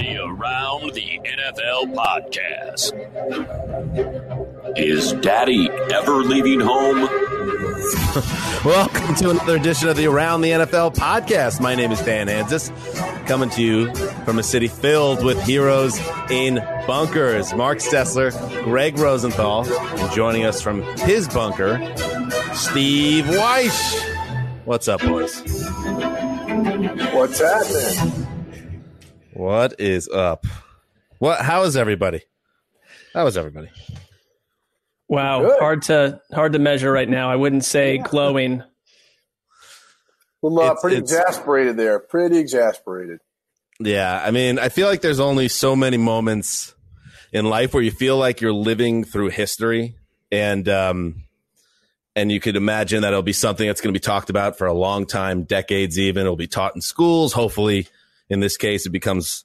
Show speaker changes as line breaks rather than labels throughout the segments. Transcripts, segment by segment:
The Around the NFL podcast. Is Daddy ever leaving home?
Welcome to another edition of the Around the NFL podcast. My name is Dan Hanzus, coming to you from a city filled with heroes in bunkers. Marc Sessler, Gregg Rosenthal, and joining us from his bunker, Steve Wyche. What's up, boys?
What's happening?
What is up? What? How is everybody? How is everybody?
Wow,
Good.
hard to hard to measure right now. I wouldn't say glowing.
I'm uh,
It's-
pretty
it's-
exasperated there. Pretty exasperated.
Yeah, I mean, I feel like there's only so many moments in life where you feel like you're living through history, and um, and you could imagine that it'll be something that's going to be talked about for a long time, decades even. It'll be taught in schools. Hopefully, in this case, it becomes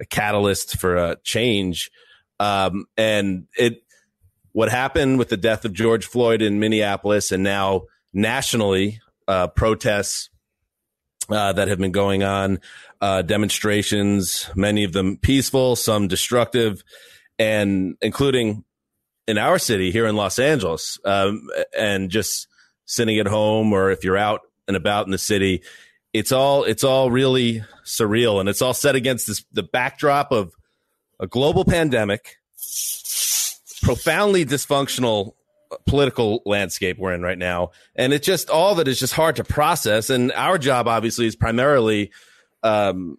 a catalyst for a change. Um, and it, what happened with the death of George Floyd in Minneapolis, and now nationally, uh, protests uh, that have been going on, uh, demonstrations, many of them peaceful, some destructive, and including in our city here in Los Angeles, um, and just sitting at home or if you're out and about in the city, it's all it's all really surreal, and it's all set against this the backdrop of a global pandemic, profoundly dysfunctional political landscape we're in right now. And it's just, all it is just hard to process. And our job, obviously, is primarily, um,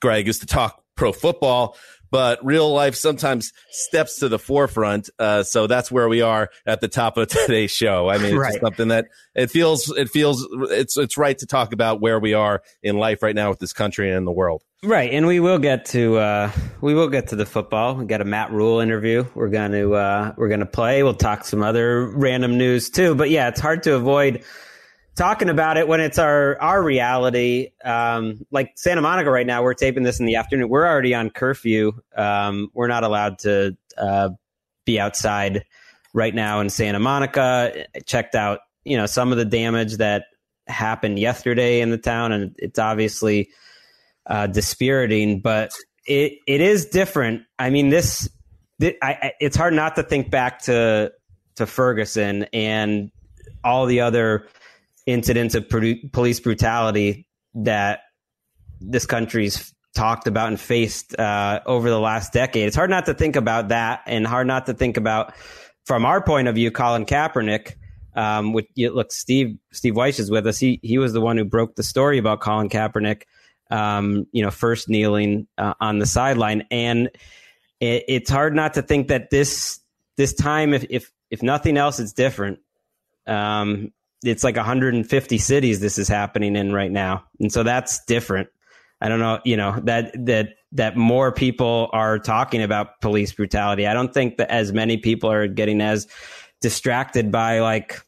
Gregg, is to talk pro football, but real life sometimes steps to the forefront. Uh, so that's where we are at the top of today's show. I mean, it's just
Right.
something that it feels, it feels, it's, it's right to talk about where we are in life right now with this country and in the world.
Right, and we will get to uh, we will get to the football. We got a Matt Rhule interview. We're going to uh, we're going to play. We'll talk some other random news too. But yeah, it's hard to avoid talking about it when it's our our reality. Um, like Santa Monica right now, we're taping this in the afternoon. We're already on curfew. Um, we're not allowed to uh, be outside right now in Santa Monica. I checked out you know some of the damage that happened yesterday in the town, and it's obviously uh, dispiriting, but it it is different. I mean, this, thi- I, I, it's hard not to think back to to Ferguson and all the other incidents of produ- police brutality that this country's talked about and faced uh, over the last decade. It's hard not to think about that, and hard not to think about, from our point of view, Colin Kaepernick. Um, look, Steve Steve Wyche is with us. He he was the one who broke the story about Colin Kaepernick um, you know, first kneeling uh, on the sideline, and it, it's hard not to think that this this time, if if if nothing else, it's different. Um, it's like 150 cities this is happening in right now, and so that's different. I don't know, you know that that that more people are talking about police brutality. I don't think that as many people are getting as distracted by like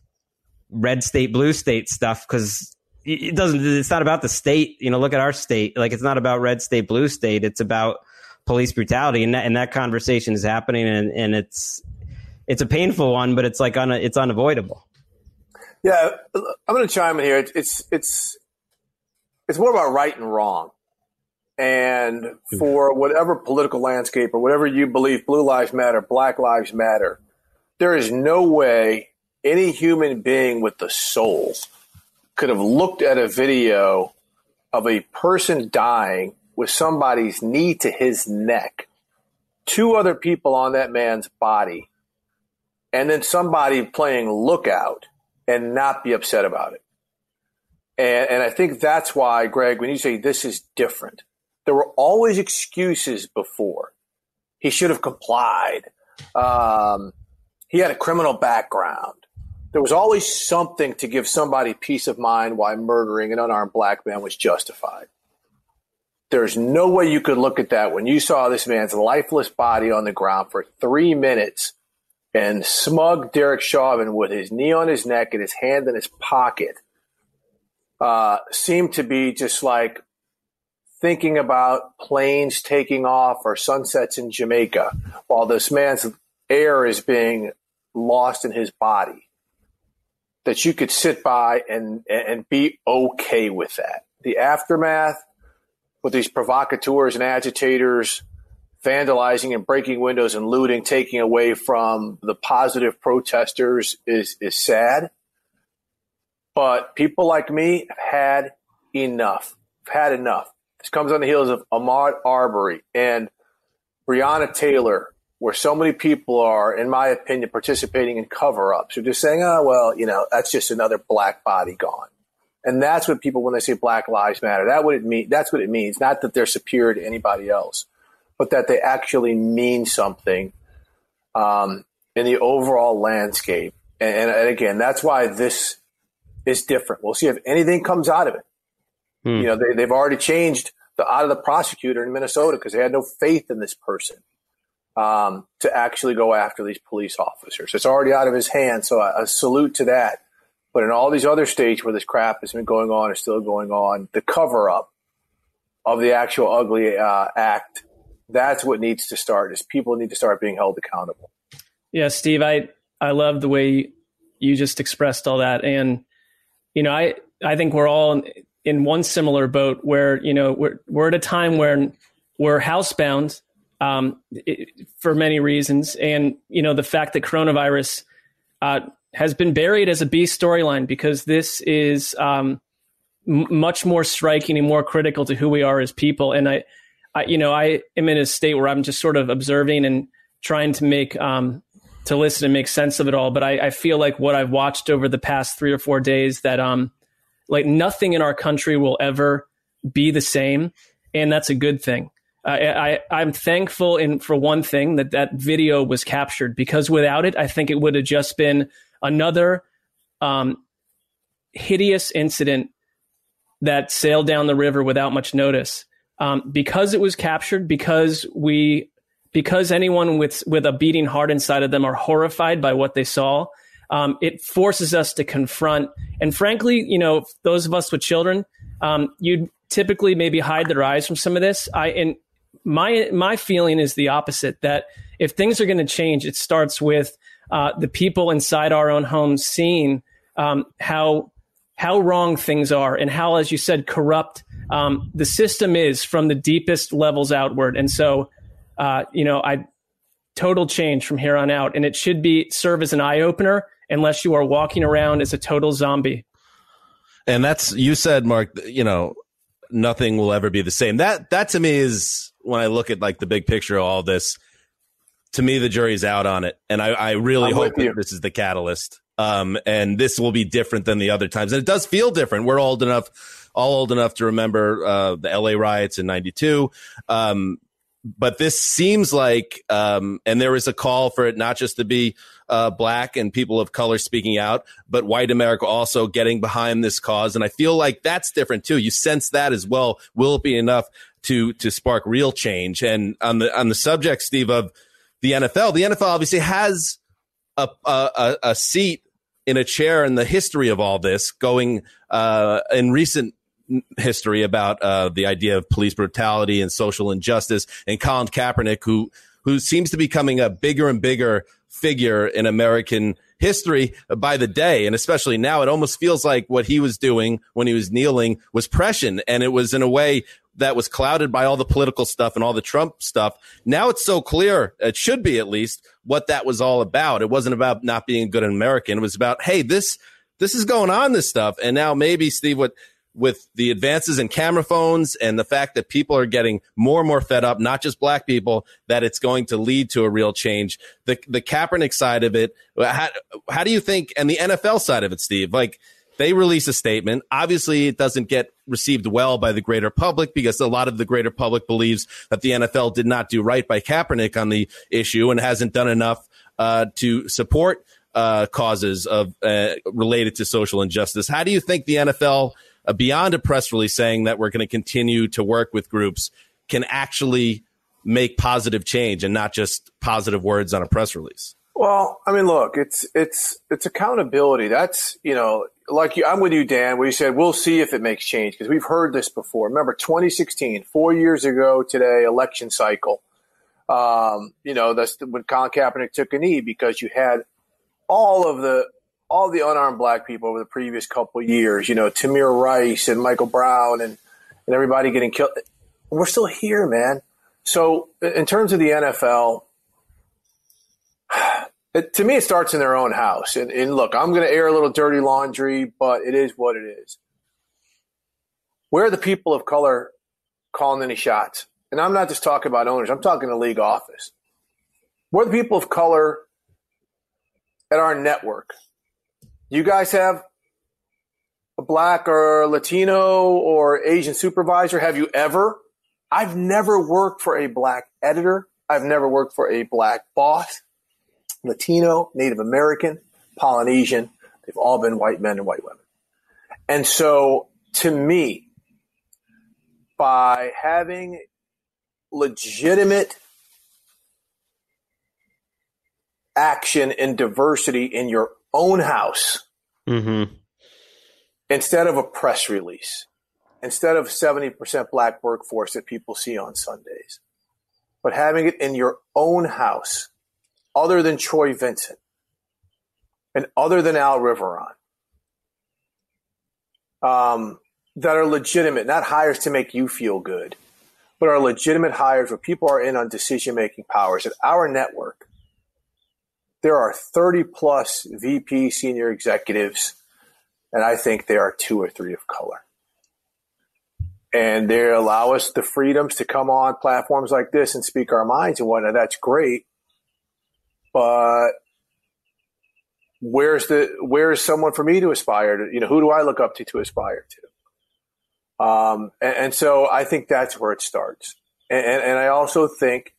red state, blue state stuff because it doesn't. It's not about the state. You know, look at our state. Like it's not about red state, blue state. It's about police brutality, and that, and that conversation is happening, and, and it's it's a painful one, but it's like un, it's unavoidable.
Yeah, I'm going to chime in here. It's, it's it's it's more about right and wrong, and hmm. for whatever political landscape or whatever you believe, Blue Lives Matter, Black Lives Matter, there is no way any human being with the soul could have looked at a video of a person dying with somebody's knee to his neck, two other people on that man's body, and then somebody playing lookout and not be upset about it. And, and I think that's why, Gregg, when you say this is different, there were always excuses before. He should have complied. Um, he had a criminal background there was always something to give somebody peace of mind why murdering an unarmed black man was justified. There's no way you could look at that when you saw this man's lifeless body on the ground for three minutes and smug Derek Chauvin with his knee on his neck and his hand in his pocket uh, seemed to be just like thinking about planes taking off or sunsets in Jamaica while this man's air is being lost in his body that you could sit by and and be okay with that. The aftermath with these provocateurs and agitators vandalizing and breaking windows and looting, taking away from the positive protesters is is sad. But people like me have had enough. Have had enough. This comes on the heels of Ahmaud Arbery and Breonna Taylor where so many people are, in my opinion, participating in cover ups. They're just saying, oh, well, you know, that's just another black body gone. And that's what people, when they say Black Lives Matter, that what it mean. That's what it means. Not that they're superior to anybody else, but that they actually mean something um, in the overall landscape. And, and, again, that's why this is different. We'll see if anything comes out of it. Hmm. You know, they, they've already changed the out of the prosecutor in Minnesota because they had no faith in this person um, to actually go after these police officers. It's already out of his hands, so a, a salute to that. But in all these other states where this crap has been going on is still going on, the cover up of the actual ugly uh, act, that's what needs to start. Is people need to start being held accountable.
Yeah, Steve, I I love the way you just expressed all that, and you know, I I think we're all in, one similar boat where you know we're we're at a time where we're housebound um, it, for many reasons. And, you know, the fact that coronavirus uh, has been buried as a B storyline because this is um, m- much more striking and more critical to who we are as people. And I, I, you know, I am in a state where I'm just sort of observing and trying to make, um, to listen and make sense of it all. But I, I, feel like what I've watched over the past three or four days that, um, like nothing in our country will ever be the same. And that's a good thing. I, I am thankful in for one thing that that video was captured because without it, I think it would have just been another um, hideous incident that sailed down the river without much notice. Um, because it was captured, because we, because anyone with with a beating heart inside of them are horrified by what they saw. Um, it forces us to confront, and frankly, you know, those of us with children, um, you'd typically maybe hide their eyes from some of this. I and my my feeling is the opposite. That if things are going to change, it starts with uh, the people inside our own homes seeing um, how how wrong things are and how, as you said, corrupt um, the system is from the deepest levels outward. And so, uh, you know, I total change from here on out, and it should be serve as an eye opener unless you are walking around as a total zombie.
And that's you said, Marc. You know, nothing will ever be the same. That that to me is when I look at like the big picture of all this, to me the jury's out on it, and I, I really I'm hope that this is the catalyst. Um, and this will be different than the other times, and it does feel different. We're old enough, all old enough to remember uh, the L.A. riots in '92. Um, but this seems like, um, and there is a call for it not just to be uh, black and people of color speaking out, but white America also getting behind this cause. And I feel like that's different too. You sense that as well. Will it be enough to to spark real change. And on the on the subject, Steve, of the NFL, the NFL obviously has a a, a seat in a chair in the history of all this, going uh, in recent history about uh, the idea of police brutality and social injustice, and Colin Kaepernick, who who seems to be becoming a bigger and bigger figure in American history by the day. And especially now, it almost feels like what he was doing when he was kneeling was prescient. And it was in a way that was clouded by all the political stuff and all the Trump stuff. Now it's so clear, it should be at least, what that was all about. It wasn't about not being a good American. It was about, hey, this, this is going on, this stuff. And now maybe, Steve, what, with the advances in camera phones and the fact that people are getting more and more fed up, not just black people, that it's going to lead to a real change. The the Kaepernick side of it, how, how do you think, and the NFL side of it, Steve? Like they release a statement. Obviously, it doesn't get received well by the greater public because a lot of the greater public believes that the NFL did not do right by Kaepernick on the issue and hasn't done enough uh, to support uh, causes of uh, related to social injustice. How do you think the NFL, uh, beyond a press release saying that we're going to continue to work with groups, can actually make positive change and not just positive words on a press release?
Well, I mean, look, it's it's it's accountability. That's you know, like you, I'm with you, Dan. Where you said we'll see if it makes change because we've heard this before. Remember, 2016, four years ago today, election cycle. Um, you know, that's when Colin Kaepernick took a knee because you had all of the all the unarmed black people over the previous couple years. You know, Tamir Rice and Michael Brown and and everybody getting killed. We're still here, man. So in terms of the NFL, it, to me, it starts in their own house. And, and look, I'm going to air a little dirty laundry, but it is what it is. Where are the people of color calling any shots? And I'm not just talking about owners, I'm talking the league office. Where are the people of color at our network? You guys have a black or Latino or Asian supervisor? Have you ever? I've never worked for a black editor. I've never worked for a black boss. Latino, Native American, Polynesian. They've all been white men and white women. And so to me, by having legitimate action and diversity in your own house
Mm-hmm.
instead of a press release, instead of 70% black workforce that people see on Sundays, but having it in your own house other than Troy Vincent and other than Al Riveron um, that are legitimate, not hires to make you feel good, but are legitimate hires where people are in on decision making powers. At our network, there are 30 plus VP senior executives, and I think there are two or three of color. And they allow us the freedoms to come on platforms like this and speak our minds and whatnot. That's great but where's the where's someone for me to aspire to? You know, who do I look up to to aspire to? Um, and, and, so I think that's where it starts. And, and, and I also think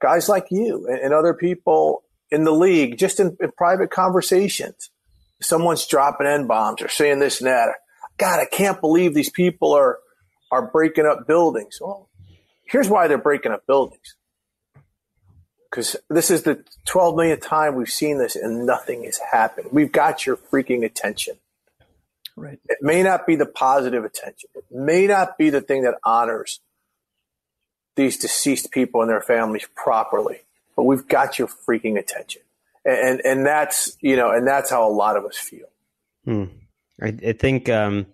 guys like you and, and, other people in the league, just in, in private conversations, someone's dropping n bombs or saying this and that. God, I can't believe these people are are breaking up buildings. Well, here's why they're breaking up buildings because this is the 12 millionth time we've seen this and nothing has happened. We've got your freaking attention.
Right.
It may not be the positive attention. It may not be the thing that honors these deceased people and their families properly, but we've got your freaking attention. And, and that's, you know, and that's how a lot of us feel.
Hmm. I, I, think, um,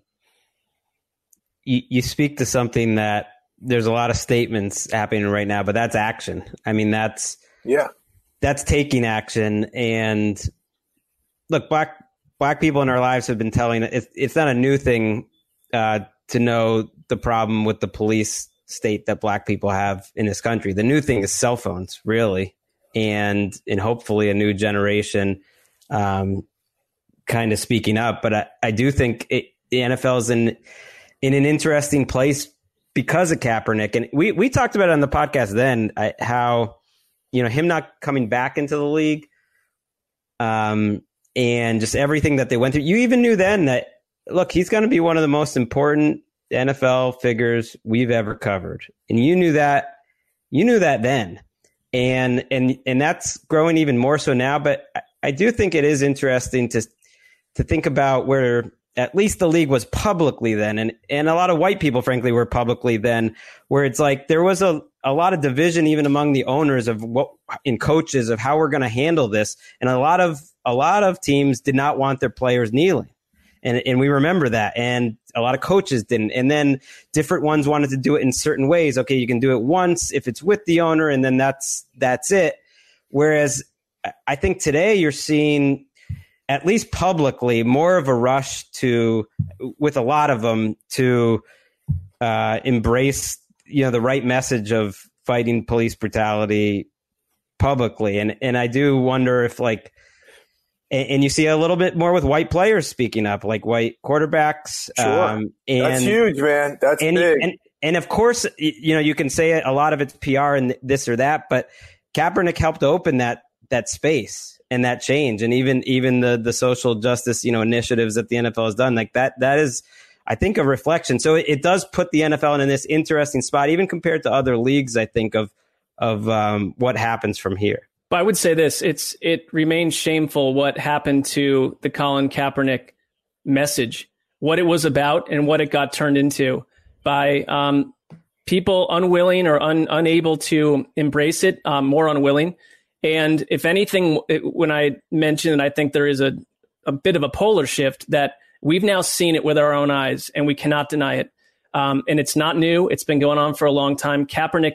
you, you speak to something that there's a lot of statements happening right now, but that's action. I mean, that's,
yeah.
That's taking action. And look, black black people in our lives have been telling it's it's not a new thing uh, to know the problem with the police state that black people have in this country. The new thing is cell phones, really, and and hopefully a new generation um, kind of speaking up. But I, I do think it, the NFL is in in an interesting place because of Kaepernick, and we we talked about it on the podcast then I, how you know, him not coming back into the league, um, and just everything that they went through. You even knew then that look, he's going to be one of the most important NFL figures we've ever covered, and you knew that. You knew that then, and and and that's growing even more so now. But I, do think it is interesting to to think about where at least the league was publicly then, and and a lot of white people, frankly, were publicly then, where it's like there was a a lot of division even among the owners of what in coaches of how we're going to handle this, and a lot of a lot of teams did not want their players kneeling. And, and we remember that. And a lot of coaches didn't. And then different ones wanted to do it in certain ways. Okay, you can do it once if it's with the owner, and then that's that's it. Whereas I think today you're seeing at least publicly, more of a rush to, with a lot of them, to uh, embrace, you know, the right message of fighting police brutality publicly. And and I do wonder if like, and, and you see a little bit more with white players speaking up, like white quarterbacks.
Sure. Um, and, That's huge, man. That's
and,
big.
And, and of course, you know, you can say a lot of it's PR and this or that, but Kaepernick helped open that that space and that change and even even the the social justice you know initiatives that the NFL has done like that that is I think a reflection so it, it does put the NFL in this interesting spot even compared to other leagues I think of of um, what happens from here
but I would say this it's it remains shameful what happened to the Colin Kaepernick message what it was about and what it got turned into by um, people unwilling or un, unable to embrace it um, more unwilling and if anything, when I mentioned, I think there is a, a bit of a polar shift that we've now seen it with our own eyes and we cannot deny it. Um, and it's not new. It's been going on for a long time. Kaepernick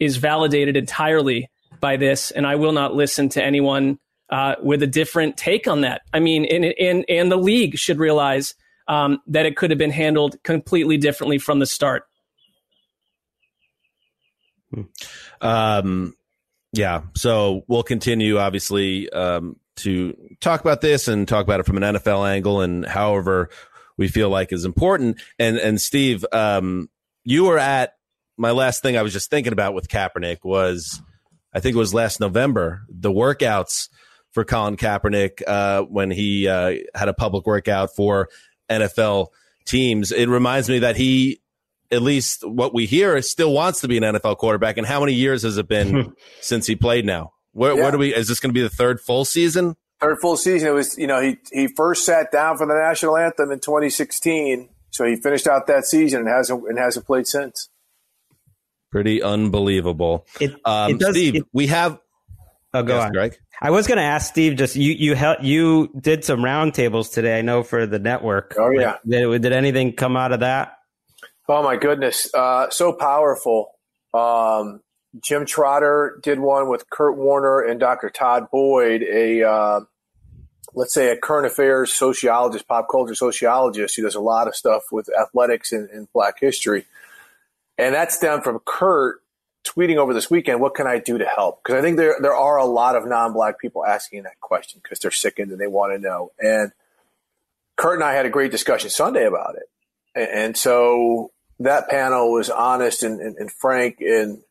is validated entirely by this, and I will not listen to anyone uh, with a different take on that. I mean, and, and, and the league should realize um, that it could have been handled completely differently from the start.
Um, yeah. So we'll continue, obviously, um, to talk about this and talk about it from an NFL angle and however we feel like is important. And, and Steve, um, you were at my last thing I was just thinking about with Kaepernick was, I think it was last November, the workouts for Colin Kaepernick, uh, when he, uh, had a public workout for NFL teams. It reminds me that he at least what we hear, still wants to be an NFL quarterback. And how many years has it been since he played now? Where, yeah. where do we, is this going to be the third full season?
Third full season. It was, you know, he, he first sat down for the national anthem in 2016. So he finished out that season and hasn't, and hasn't played since.
Pretty unbelievable. It, um, it does, Steve, it, we have,
Oh, go yes, on, Gregg. I was going to ask Steve. Just you, you help, you did some roundtables today. I know for the network.
Oh yeah.
Did, did anything come out of that?
Oh my goodness, uh, so powerful. Um, Jim Trotter did one with Kurt Warner and Dr. Todd Boyd, a uh, let's say a current affairs sociologist, pop culture sociologist who does a lot of stuff with athletics and, and Black history. And that stemmed from Kurt tweeting over this weekend, "What can I do to help?" Because I think there there are a lot of non-black people asking that question because they're sickened and they want to know. And Kurt and I had a great discussion Sunday about it. And so that panel was honest and, and, and frank in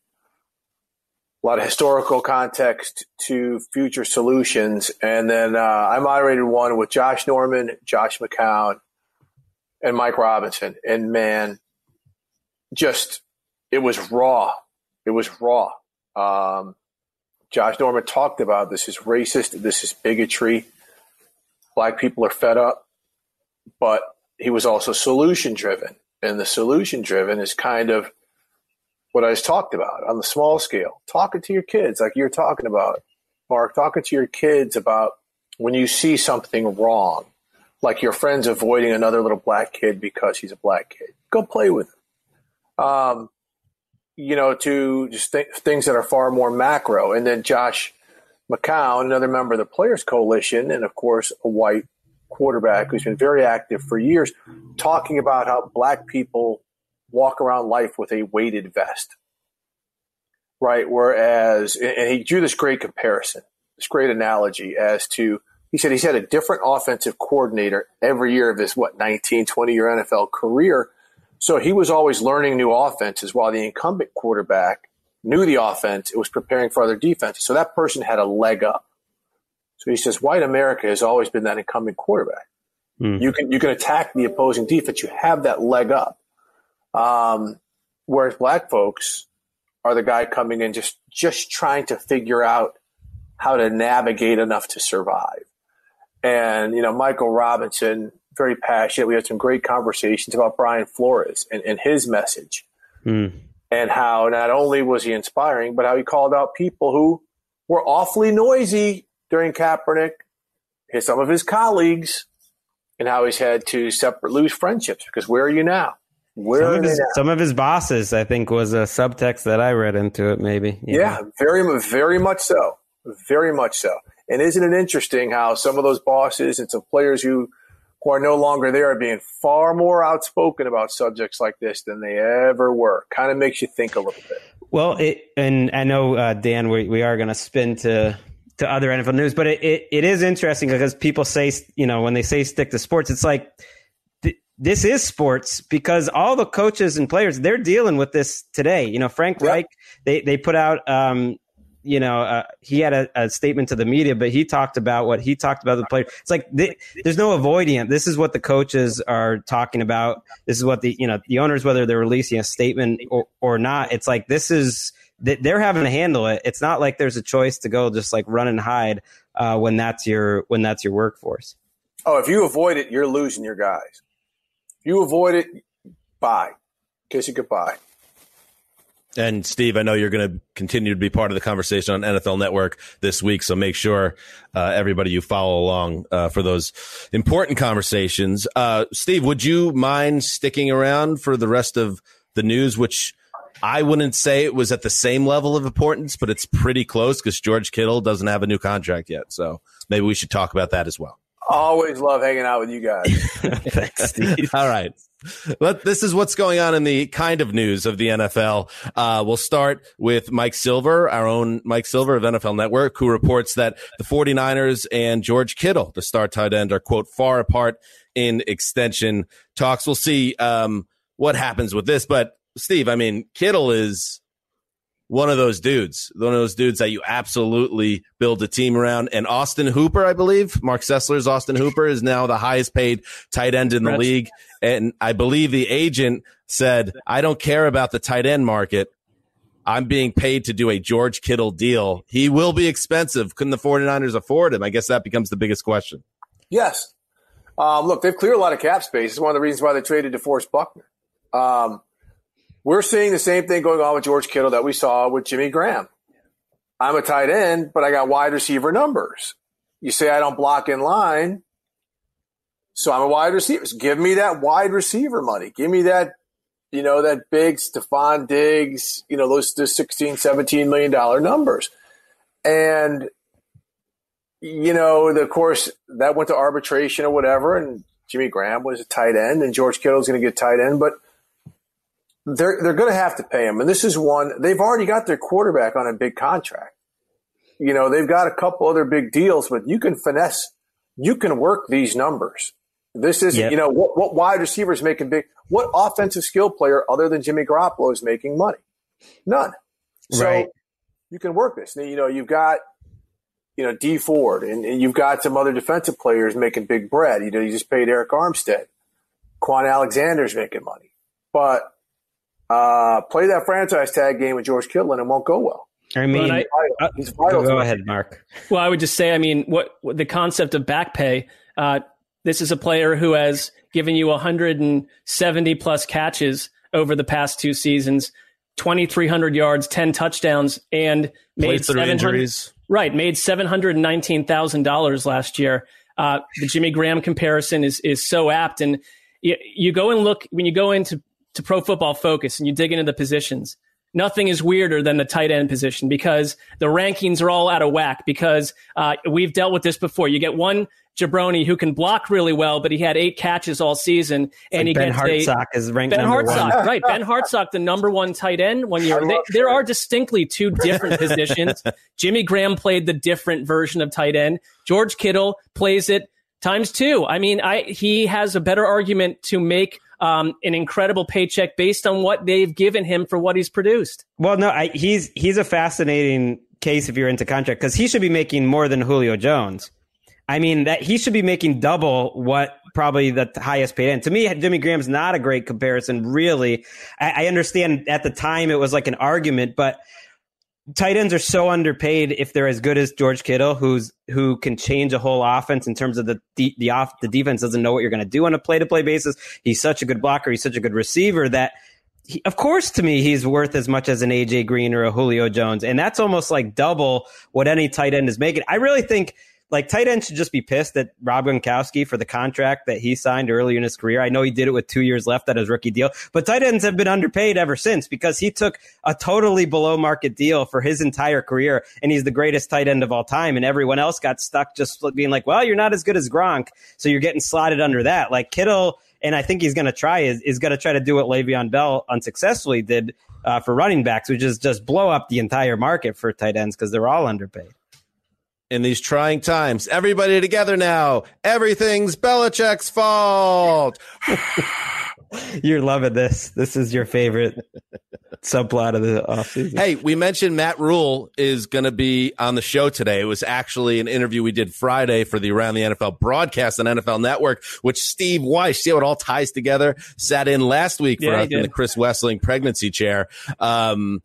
a lot of historical context to future solutions. And then uh, I moderated one with Josh Norman, Josh McCown, and Mike Robinson. And man, just it was raw. It was raw. Um, Josh Norman talked about this is racist, this is bigotry. Black people are fed up, but he was also solution driven. And the solution driven is kind of what I just talked about on the small scale. Talking to your kids, like you're talking about, Marc, talking to your kids about when you see something wrong, like your friend's avoiding another little black kid because he's a black kid. Go play with him. Um, you know, to just th- things that are far more macro. And then Josh McCown, another member of the Players Coalition, and of course, a white quarterback who's been very active for years, talking about how black people walk around life with a weighted vest. Right. Whereas, and he drew this great comparison, this great analogy as to, he said he's had a different offensive coordinator every year of his, what, 19, 20 year NFL career. So he was always learning new offenses while the incumbent quarterback knew the offense. It was preparing for other defenses. So that person had a leg up. So he says, white America has always been that incumbent quarterback. Mm. You can you can attack the opposing defense. You have that leg up. Um, whereas black folks are the guy coming in just just trying to figure out how to navigate enough to survive. And, you know, Michael Robinson, very passionate. We had some great conversations about Brian Flores and, and his message.
Mm.
And how not only was he inspiring, but how he called out people who were awfully noisy during Kaepernick, his, some of his colleagues, and how he's had to separate lose friendships because where are you now? Where
Some
are
of, his, some of his bosses, I think, was a subtext that I read into it. Maybe.
Yeah,
know.
very, very much so. Very much so. And isn't it interesting how some of those bosses and some players who, who are no longer there are being far more outspoken about subjects like this than they ever were? Kind of makes you think a little bit.
Well, it, and I know uh, Dan, we, we are going to spin to to other NFL news, but it, it, it is interesting because people say, you know, when they say stick to sports, it's like th- this is sports because all the coaches and players they're dealing with this today. You know, Frank
Yep.
Reich, they they put out. Um, you know, uh, he had a, a statement to the media, but he talked about what he talked about the player. It's like th- there's no avoiding it. This is what the coaches are talking about. This is what the you know the owners, whether they're releasing a statement or, or not. It's like this is th- they're having to handle it. It's not like there's a choice to go just like run and hide uh, when that's your when that's your workforce.
Oh, if you avoid it, you're losing your guys. If you avoid it, bye. Kiss you goodbye.
And Steve, I know you're going to continue to be part of the conversation on NFL Network this week, so make sure uh, everybody you follow along uh, for those important conversations. Uh, Steve, would you mind sticking around for the rest of the news, which I wouldn't say it was at the same level of importance, but it's pretty close because George Kittle doesn't have a new contract yet, so maybe we should talk about that as well.
Always love hanging out with you guys.
Thanks, Steve.
All right. Let, this is what's going on in the kind of news of the NFL. Uh, we'll start with Mike Silver, our own Mike Silver of NFL Network, who reports that the 49ers and George Kittle, the star tight end, are, quote, far apart in extension talks. We'll see um, what happens with this. But, Steve, I mean, Kittle is one of those dudes, one of those dudes that you absolutely build a team around. And Austin Hooper, I believe, Marc Sessler's Austin Hooper is now the highest paid tight end in the
Correct.
league. And I believe the agent said, I don't care about the tight end market. I'm being paid to do a George Kittle deal. He will be expensive. Couldn't the 49ers afford him? I guess that becomes the biggest question.
Yes. Um, look, they've cleared a lot of cap space. It's one of the reasons why they traded DeForest Buckner. Um, we're seeing the same thing going on with George Kittle that we saw with Jimmy Graham. I'm a tight end, but I got wide receiver numbers. You say I don't block in line, so I'm a wide receiver. Give me that wide receiver money. Give me that, you know, that big Stefon Diggs, you know, those, those 16, 17 million dollar numbers. And you know, the, of course, that went to arbitration or whatever, and Jimmy Graham was a tight end, and George Kittle's going to get tight end, but they're they're going to have to pay him, and this is one they've already got their quarterback on a big contract. You know, they've got a couple other big deals, but you can finesse, you can work these numbers. This is,
Yep.
you know, what, what wide receiver is making big? What offensive skill player other than Jimmy Garoppolo is making money? None. So
Right.
you can work this. You know, you've got you know, Dee Ford, and, and you've got some other defensive players making big bread. You know, you just paid Arik Armstead. Kwon Alexander's making money. But uh, play that franchise tag game with George Kittle and it won't go well.
I mean,
Well, I-
Vital. He's vital.
go, go ahead, Marc.
Well, I would just say, I mean, what, what the concept of back pay. Uh, this is a player who has given you 170 plus catches over the past two seasons, 2,300 yards, 10 touchdowns, and made
through
700
injuries.
Right, made seven hundred nineteen thousand dollars last year. Uh, the Jimmy Graham comparison is is so apt, and you, you go and look when you go into to Pro Football Focus and you dig into the positions. Nothing is weirder than the tight end position because the rankings are all out of whack. Because uh, we've dealt with this before. You get one jabroni who can block really well, but he had eight catches all season, and he
ben
gets a,
Hartsock is ranked
Ben
number
Hartsock,
one.
right? Ben Hartsock, the number one tight end one year. They, there are distinctly two different positions. Jimmy Graham played the different version of tight end. George Kittle plays it times two. I mean, I he has a better argument to make um, an incredible paycheck based on what they've given him for what he's produced.
Well, no, I, he's he's a fascinating case if you're into contract because he should be making more than Julio Jones. I mean that he should be making double what probably the highest paid end. To me, Jimmy Graham's not a great comparison, really. I, I understand at the time it was like an argument, but tight ends are so underpaid if they're as good as George Kittle, who's who can change a whole offense in terms of the the off the defense doesn't know what you're going to do on a play to play basis. He's such a good blocker. He's such a good receiver that. He, of course, to me, he's worth as much as an AJ Green or a Julio Jones, and that's almost like double what any tight end is making. I really think like tight end should just be pissed at Rob Gronkowski for the contract that he signed earlier in his career. I know he did it with two years left at his rookie deal, but tight ends have been underpaid ever since because he took a totally below market deal for his entire career, and he's the greatest tight end of all time. And everyone else got stuck just being like, "Well, you're not as good as Gronk, so you're getting slotted under that." Like Kittle, and I think he's going to try is is going to try to do what Le'Veon Bell unsuccessfully did uh, for running backs, which is just blow up the entire market for tight ends because they're all underpaid
in these trying times. Everybody together now. Everything's Belichick's fault.
You're loving this. This is your favorite subplot of the offseason.
Hey, we mentioned Matt Rhule is going to be on the show today. It was actually an interview we did Friday for the Around the NFL broadcast on NFL Network, which Steve Wyche, see how it all ties together, sat in last week for yeah, us in the Chris Wesseling pregnancy chair. Um,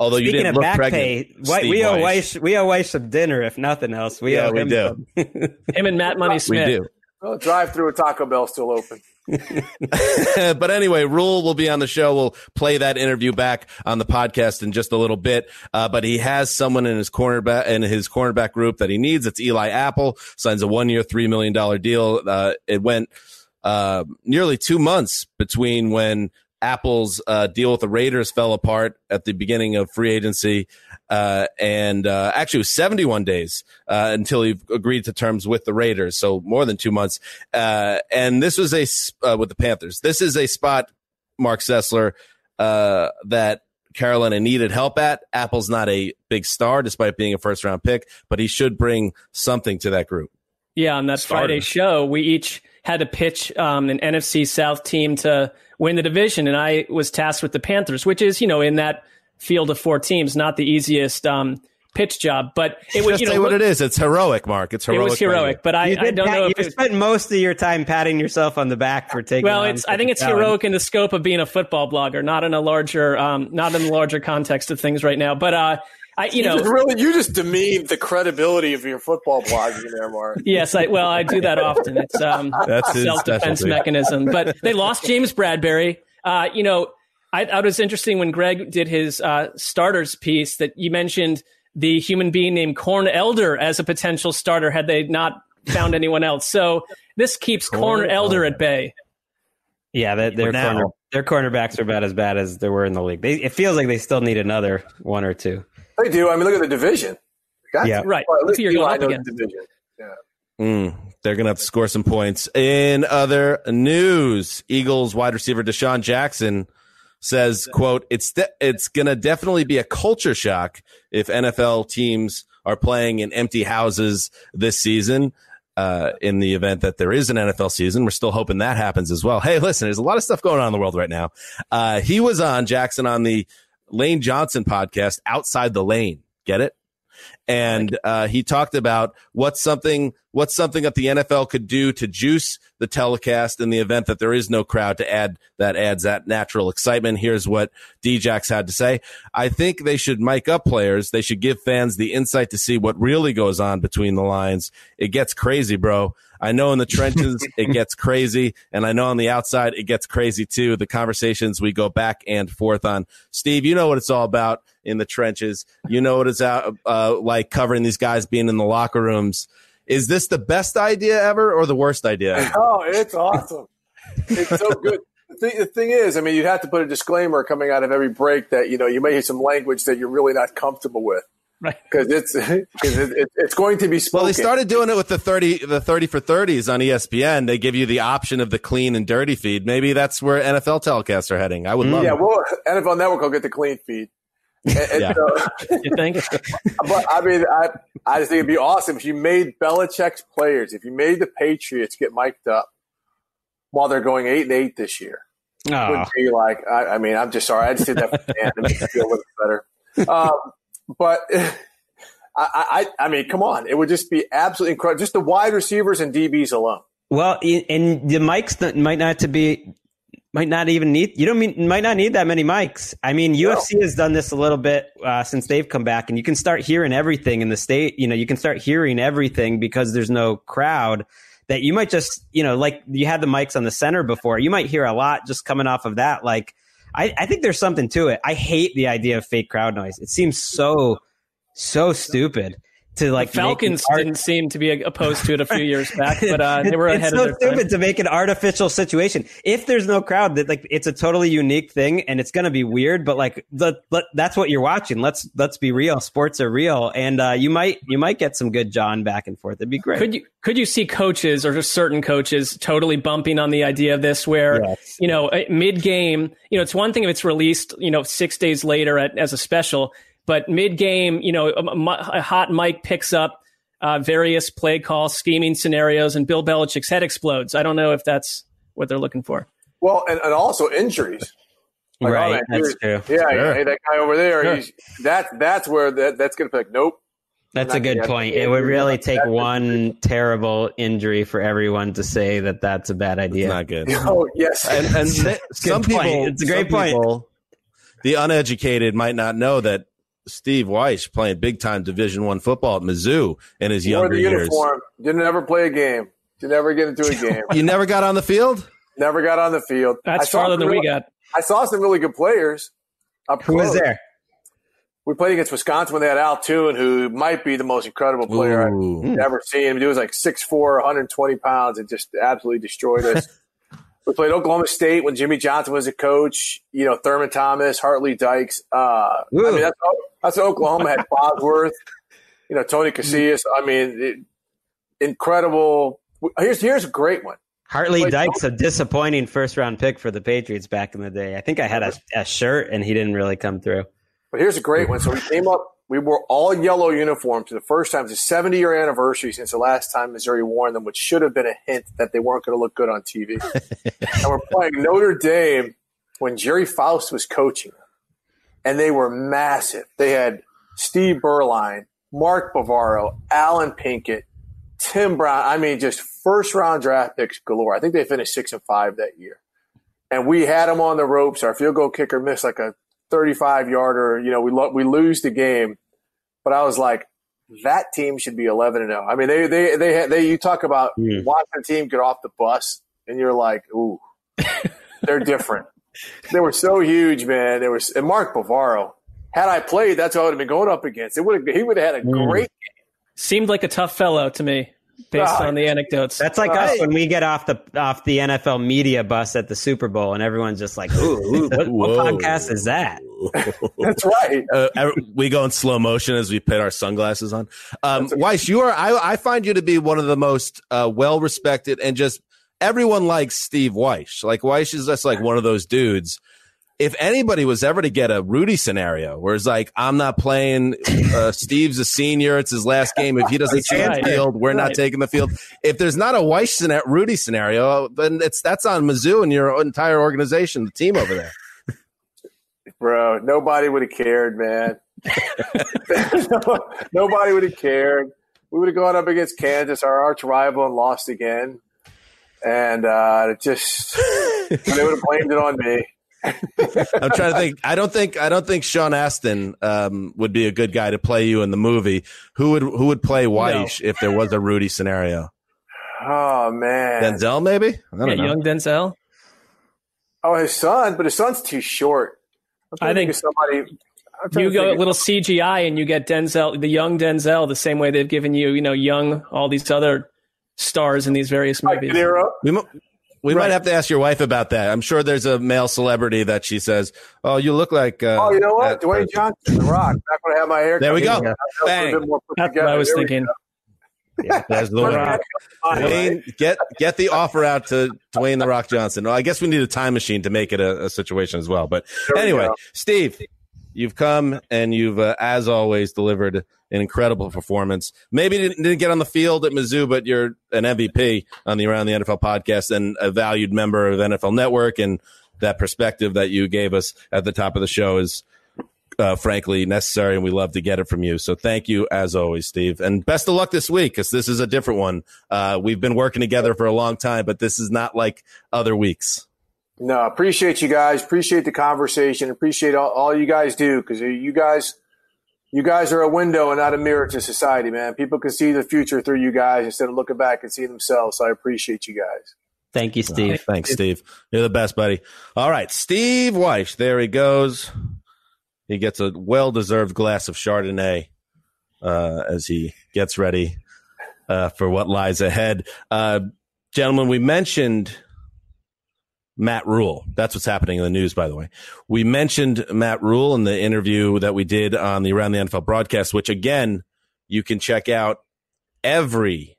Although Speaking you didn't look back pregnant,
pay, we owe Wyche, we owe Wyche some dinner, if nothing else. We
yeah,
owe
we
him
do.
him and Matt Money Smith.
We do.
Well, drive through a Taco Bell still open.
but anyway, Rhule will be on the show. We'll play that interview back on the podcast in just a little bit. Uh, but he has someone in his cornerback in his cornerback group that he needs. It's Eli Apple. Signs a one year, three million dollar deal. Uh, it went uh, nearly two months between when Apple's uh, deal with the Raiders fell apart at the beginning of free agency, uh, and uh, actually it was 71 days uh, until he agreed to terms with the Raiders, so more than two months. Uh, and this was a uh, with the Panthers. This is a spot, Marc Sessler, that Carolina needed help at. Apple's not a big star, despite being a first round pick, but he should bring something to that group.
Yeah, on that Starter. Friday show, we each had to pitch um, an NFC South team to win the division, and I was tasked with the Panthers, which is you know in that field of four teams, not the easiest um, pitch job, but
it was. Just you know, say what it is. It's heroic, Marc. It's heroic.
It was heroic, but I, I don't
pat,
know.
You if spent most of your time patting yourself on the back for taking.
Well, it's. I think it's heroic in the scope of being a football blogger, not in a larger, um, not in the larger context of things right now. But uh, I, you, you know,
really, you just demeaned the credibility of your football blogging there, Marc.
yes, I well, I do that often. It's um,
that's
self defense mechanism. But they lost James Bradberry. Uh, you know, I thought it was interesting when Gregg did his uh, starters piece that you mentioned the human being named Corn Elder as a potential starter had they not found anyone else. So this keeps Corn, Corn Elder at bay.
Yeah, their corner, their cornerbacks are about as bad as there were in the league. They, it feels like they still need another one or two.
They do. I mean, look at the division.
That's, yeah, right. Well, at least you're going up against.
Division. Yeah.
Mm, they're going to have to score some points. In other news, Eagles wide receiver DeSean Jackson says, "quote It's de- it's going to definitely be a culture shock if NFL teams are playing in empty houses this season." Uh, in the event that there is an NFL season, we're still hoping that happens as well. Hey, listen, there's a lot of stuff going on in the world right now. Uh, he was on Jackson on the Lane Johnson podcast, Outside the Lane. Get it? And uh, he talked about what's something what's something that the NFL could do to juice the telecast in the event that there is no crowd to add that adds that natural excitement. Here's what Djax had to say. I think they should mic up players. They should give fans the insight to see what really goes on between the lines. It gets crazy, bro. I know in the trenches it gets crazy, and I know on the outside it gets crazy too. The conversations we go back and forth on. Steve, you know what it's all about in the trenches. You know what it's out uh, like covering these guys being in the locker rooms. Is this the best idea ever or the worst idea?
Oh, it's awesome. it's so good. The thing, the thing is, I mean, you'd have to put a disclaimer coming out of every break that you know you may hear some language that you're really not comfortable with
right?
Because it's because it, it, it's going to be spoken.
Well, they started doing it with the thirty the thirty for thirties on ESPN. They give you the option of the clean and dirty feed. Maybe that's where NFL telecasts are heading. I would mm-hmm. love.
Yeah, well, NFL Network will get the clean feed. And, and
yeah. So, you think?
but I mean, I I just think it'd be awesome if you made Belichick's players, if you made the Patriots get mic'd up while they're going eight and eight this year. Oh. Would be like, I, I, mean, I'm just sorry. I just did that for Dan to make me feel a little better. Um, but I, I, I mean, come on, it would just be absolutely incredible. Just the wide receivers and DBs alone.
Well, and the mics might not to be might not even need you don't mean might not need that many mics. I mean, UFC has done this a little bit uh, since they've come back, and you can start hearing everything in the state. You know, you can start hearing everything because there's no crowd. That you might just you know like you had the mics on the center before. You might hear a lot just coming off of that. Like I, I think there's something to it. I hate the idea of fake crowd noise. It seems so so stupid to like
the Falcons didn't seem to be opposed to it a few years back, but uh, they were
it's
ahead
so
of their
stupid
time.
to make an artificial situation. If there's no crowd, that like it's a totally unique thing, and it's gonna be weird. But like, let, let, that's what you're watching. Let's let's be real. Sports are real, and uh, you might you might get some good John back and forth. It'd be great.
Could you could you see coaches or just certain coaches totally bumping on the idea of this, where
Yes.
you know mid game, you know, it's one thing if it's released, you know, six days later at, as a special, but mid game, you know, a, a hot mic picks up uh, various play calls, scheming scenarios, and Bill Belichick's head explodes. I don't know if that's what they're looking for.
Well, and, and also injuries. Like, oh,
right,
man,
that's true.
Yeah,
Sure.
hey, that guy over there.
Sure.
He's, that that's where that, that's going to be like, nope.
That's a good point. It would really take one terrible injury for everyone to say that that's a bad idea.
It's not good.
Oh yes,
and, and th- some
point.
people,
It's a great point.
people, the uneducated might not know that Steve Wyche playing big time Division One football at Mizzou in his
wore
younger
the
years.
uniform. Didn't ever play a game. Didn't ever get into a game.
You never got on the field.
never got on the field. I
That's
saw
farther
some
than we got.
I saw some really good players. Up
Who was there?
We played against Wisconsin when they had Al Toon, who might be the most incredible player
Ooh.
I've ever seen. He was like 6'4", 120 pounds, and just absolutely destroyed us. we played Oklahoma State when Jimmy Johnson was a coach. You know, Thurman Thomas, Hart Lee Dykes. Uh, I mean, that's, that's Oklahoma had. Bosworth, you know, Tony Casillas. I mean, it, incredible. Here's here's a great one.
Hart
Lee
Dykes, a disappointing first round pick for the Patriots back in the day. I think I had a, a shirt and he didn't really come through.
But here's a great one. So we came up, we wore all yellow uniforms for the first time. It's a 70 year anniversary since the last time Missouri wore them, which should have been a hint that they weren't going to look good on TV. and we're playing Notre Dame when Gerry Faust was coaching. And they were massive. They had Steve Beuerlein, Mark Bavaro, Allen Pinkett, Tim Brown. I mean, just first round draft picks galore. I think they finished six and five that year. And we had them on the ropes. Our field goal kicker missed like a 35 yarder. You know, we lo- we lose the game, but I was like, that team should be 11 and 0. I mean, they they they had- they you talk about
Hmm.
watching a team get off the bus, and you're like, ooh, they're different. they were so huge, man. There was and Mark Bavaro. Had I played, that's who I would have been going up against. It would have he would have had a
Hmm.
great. Game.
Seemed like a tough fellow to me, based on the anecdotes.
That's like
Right.
us when we get off the off the NFL media bus at the Super Bowl and everyone's just like, "Ooh, ooh what, what podcast is that?"
That's right.
uh, we go in slow motion as we put our sunglasses on. Um, Wyche, you are. I, I find you to be one of the most uh, well respected and just everyone likes Steve Wyche. Like Wyche is just like one of those dudes. If anybody was ever to get a Rudy scenario, where it's like, I'm not playing, uh, Steve's a senior, it's his last game. If he doesn't see
right.
the field, we're not taking the field. If there's not a Wyche scena- Rudy scenario, then it's that's on Mizzou and your entire organization, the team over there.
Bro, nobody would have cared, man. nobody would have cared. We would have gone up against Kansas, our arch rival, and lost again. And uh, it just they would have blamed it on me.
I'm trying to think. I don't think I don't think Sean Astin um, would be a good guy to play you in the movie. Who would who would play Wyche if there was a Rudy scenario?
Oh man.
Denzel, maybe. I don't
yeah,
know.
young Denzel.
Oh, his son, but his son's too short. I'm trying
I
to
think
somebody.
You
to
go a little CGI and you get Denzel, the young Denzel, the same way they've given you, you know, young all these other stars in these various
like
movies.
De Niro.
We, mo- we might have to ask your wife about that. I'm sure there's a male celebrity that she says, "Oh, you look like." Uh,
Oh, you know what? Dwayne
person."
Johnson, The Rock. Back when I had my hair.
There we go.
That was a
Bang.
bit more put
That's what. I was
There
thinking.
go.
There's the Rock. Dwayne, get get the offer out to Dwayne the Rock Johnson. Well, I guess we need a time machine to make it a, a situation as well. But
There
anyway,
go.
Steve, you've come and you've, uh, as always, delivered an incredible performance. Maybe didn't, didn't get on the field at Mizzou, but you're an MVP on the Around the NFL podcast and a valued member of NFL Network. And that perspective that you gave us at the top of the show is uh, frankly necessary, and we love to get it from you. So thank you as always, Steve, and best of luck this week because this is a different one. Uh, we've been working together for a long time, but this is not like other weeks.
No, appreciate you guys. Appreciate the conversation. Appreciate all, all you guys do because you guys, you guys are a window and not a mirror to society, man. People can see the future through you guys instead of looking back and seeing themselves. So I appreciate you guys.
Thank you, Steve.
Oh, thanks, Steve. You're the best, buddy. All right, Steve Wyche. There he goes. He gets a well-deserved glass of Chardonnay uh, as he gets ready uh, for what lies ahead. Uh, gentlemen, we mentioned Matt Rhule. That's what's happening in the news, by the way. We mentioned Matt Rhule in the interview that we did on the Around the NFL broadcast, which again, you can check out every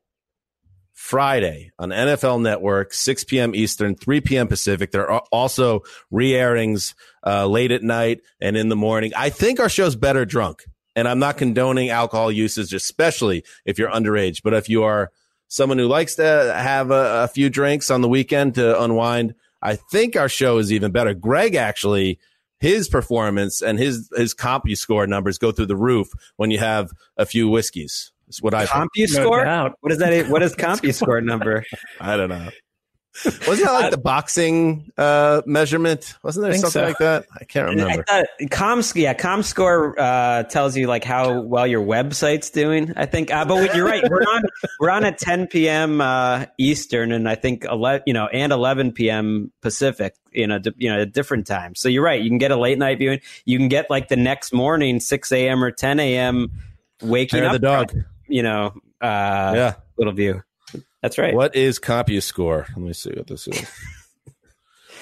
Friday on NFL Network, 6 p.m. Eastern, 3 p.m. Pacific. There are also re airings uh, late at night and in the morning. I think our show's better drunk, and I'm not condoning alcohol usage, especially if you're underage. But if you are someone who likes to have a, a few drinks on the weekend to unwind, I think our show is even better. Greg actually his performance and his his CompuScore numbers go through the roof when you have a few whiskeys. Is what I
CompuScore.
No
what is that? What is CompuScore number?
I don't know. Wasn't that like the boxing uh, measurement? Wasn't there something
so.
like that? I can't remember.
I yeah, ComScore uh, tells you like how well your website's doing. I think, uh, but you're right. We're on we're on at 10 p.m. Uh, Eastern, and I think 11, you know, and 11 p.m. Pacific. You know, d- you know, at different times. So you're right. You can get a late night viewing. You can get like the next morning, 6 a.m. or 10 a.m. Waking up
the dog.
You know, uh,
Yeah.
little view. That's right.
What is CompuScore? Let me see what this is.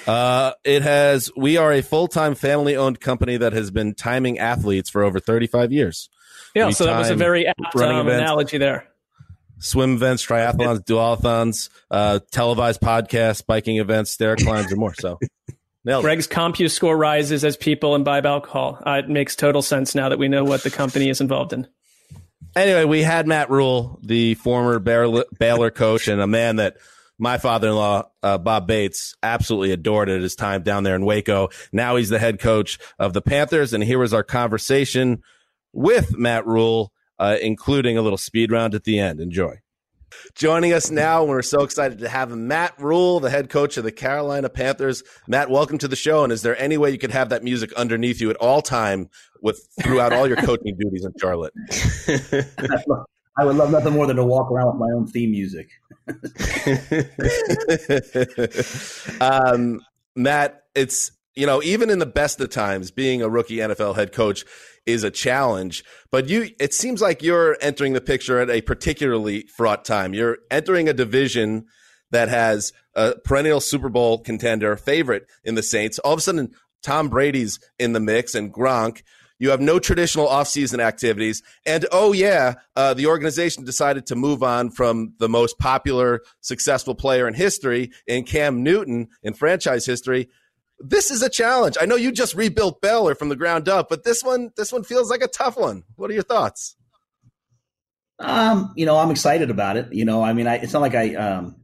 Uh, it has. We are a full-time family-owned company that has been timing athletes for over 35 years.
Yeah,
We
so that was a very apt um,
events.
analogy there.
Swim events, triathlons, duathlons, uh, televised podcasts, biking events, stair climbs, and more. So, nailed it.
Greg's CompuScore rises as people imbibe alcohol. Uh, it makes total sense now that we know what the company is involved in.
Anyway, we had Matt Rhule, the former Baylor, coach, and a man that my father-in-law uh, Bob Bates absolutely adored at his time down there in Waco. Now he's the head coach of the Panthers, and here was our conversation with Matt Rhule, uh, including a little speed round at the end. Enjoy. Joining us now, we're so excited to have Matt Rhule, the head coach of the Carolina Panthers. Matt, welcome to the show. And is there any way you could have that music underneath you at all time with throughout all your coaching duties in Charlotte?
I would love nothing more than to walk around with my own theme music.
um, Matt, it's you know even in the best of times, being a rookie NFL head coach is a challenge. But you, it seems like you're entering the picture at a particularly fraught time. You're entering a division that has a perennial Super Bowl contender, favorite in the Saints. All of a sudden, Tom Brady's in the mix and Gronk. You have no traditional offseason activities. And oh, yeah, uh, the organization decided to move on from the most popular, successful player in history in Cam Newton in franchise history. This is a challenge. I know you just rebuilt Baylor from the ground up, but this one, this one feels like a tough one. What are your thoughts?
Um, you know, I'm excited about it. You know, I mean, I, it's not like I, um,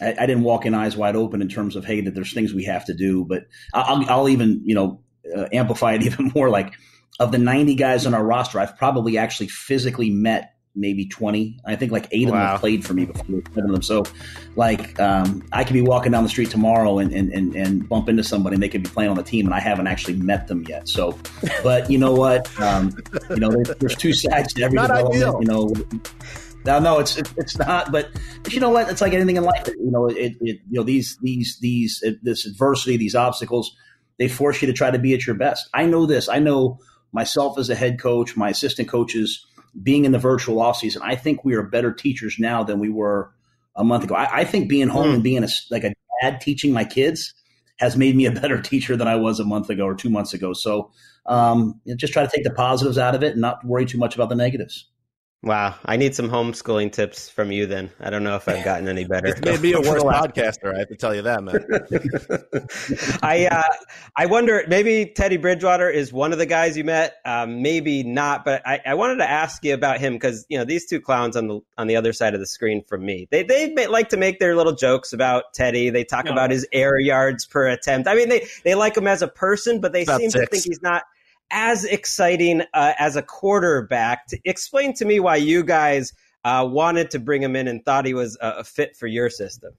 I, I didn't walk in eyes wide open in terms of hey, that there's things we have to do, but I'll, I'll even you know uh, amplify it even more. Like of the 90 guys on our roster, I've probably actually physically met maybe 20. I think like eight of them have played for me before. seven of them. So, like, um, I could be walking down the street tomorrow and, and, and, and bump into somebody and they could be playing on the team and I haven't actually met them yet. So, but you know what? Um, you know, there's, there's two sides to every
Not
development.
ideal.
You know, no, no, it's it's not. But, you know what? It's like anything in life. You know, it, it you know these these these this adversity, these obstacles, they force you to try to be at your best. I know this. I know myself as a head coach, my assistant coaches, being in the virtual offseason. I think we are better teachers now than we were a month ago. I, I think being home and being a, like a dad teaching my kids has made me a better teacher than I was a month ago or two months ago. So um, you know, just try to take the positives out of it and not worry too much about the negatives.
Wow, I need some homeschooling tips from you. Then I don't know if I've gotten any better.
It's made me a worse podcaster. I have to tell you that, man.
I uh, I wonder maybe Teddy Bridgewater is one of the guys you met, um, maybe not. But I, I wanted to ask you about him because you know these two clowns on the on the other side of the screen from me, they they like to make their little jokes about Teddy. They talk
Yeah.
about his air yards per attempt. I mean, they they like him as a person, but they
About
seem to think he's not as exciting uh, as a quarterback. To explain to me why you guys uh, wanted to bring him in and thought he was a, fit for your system.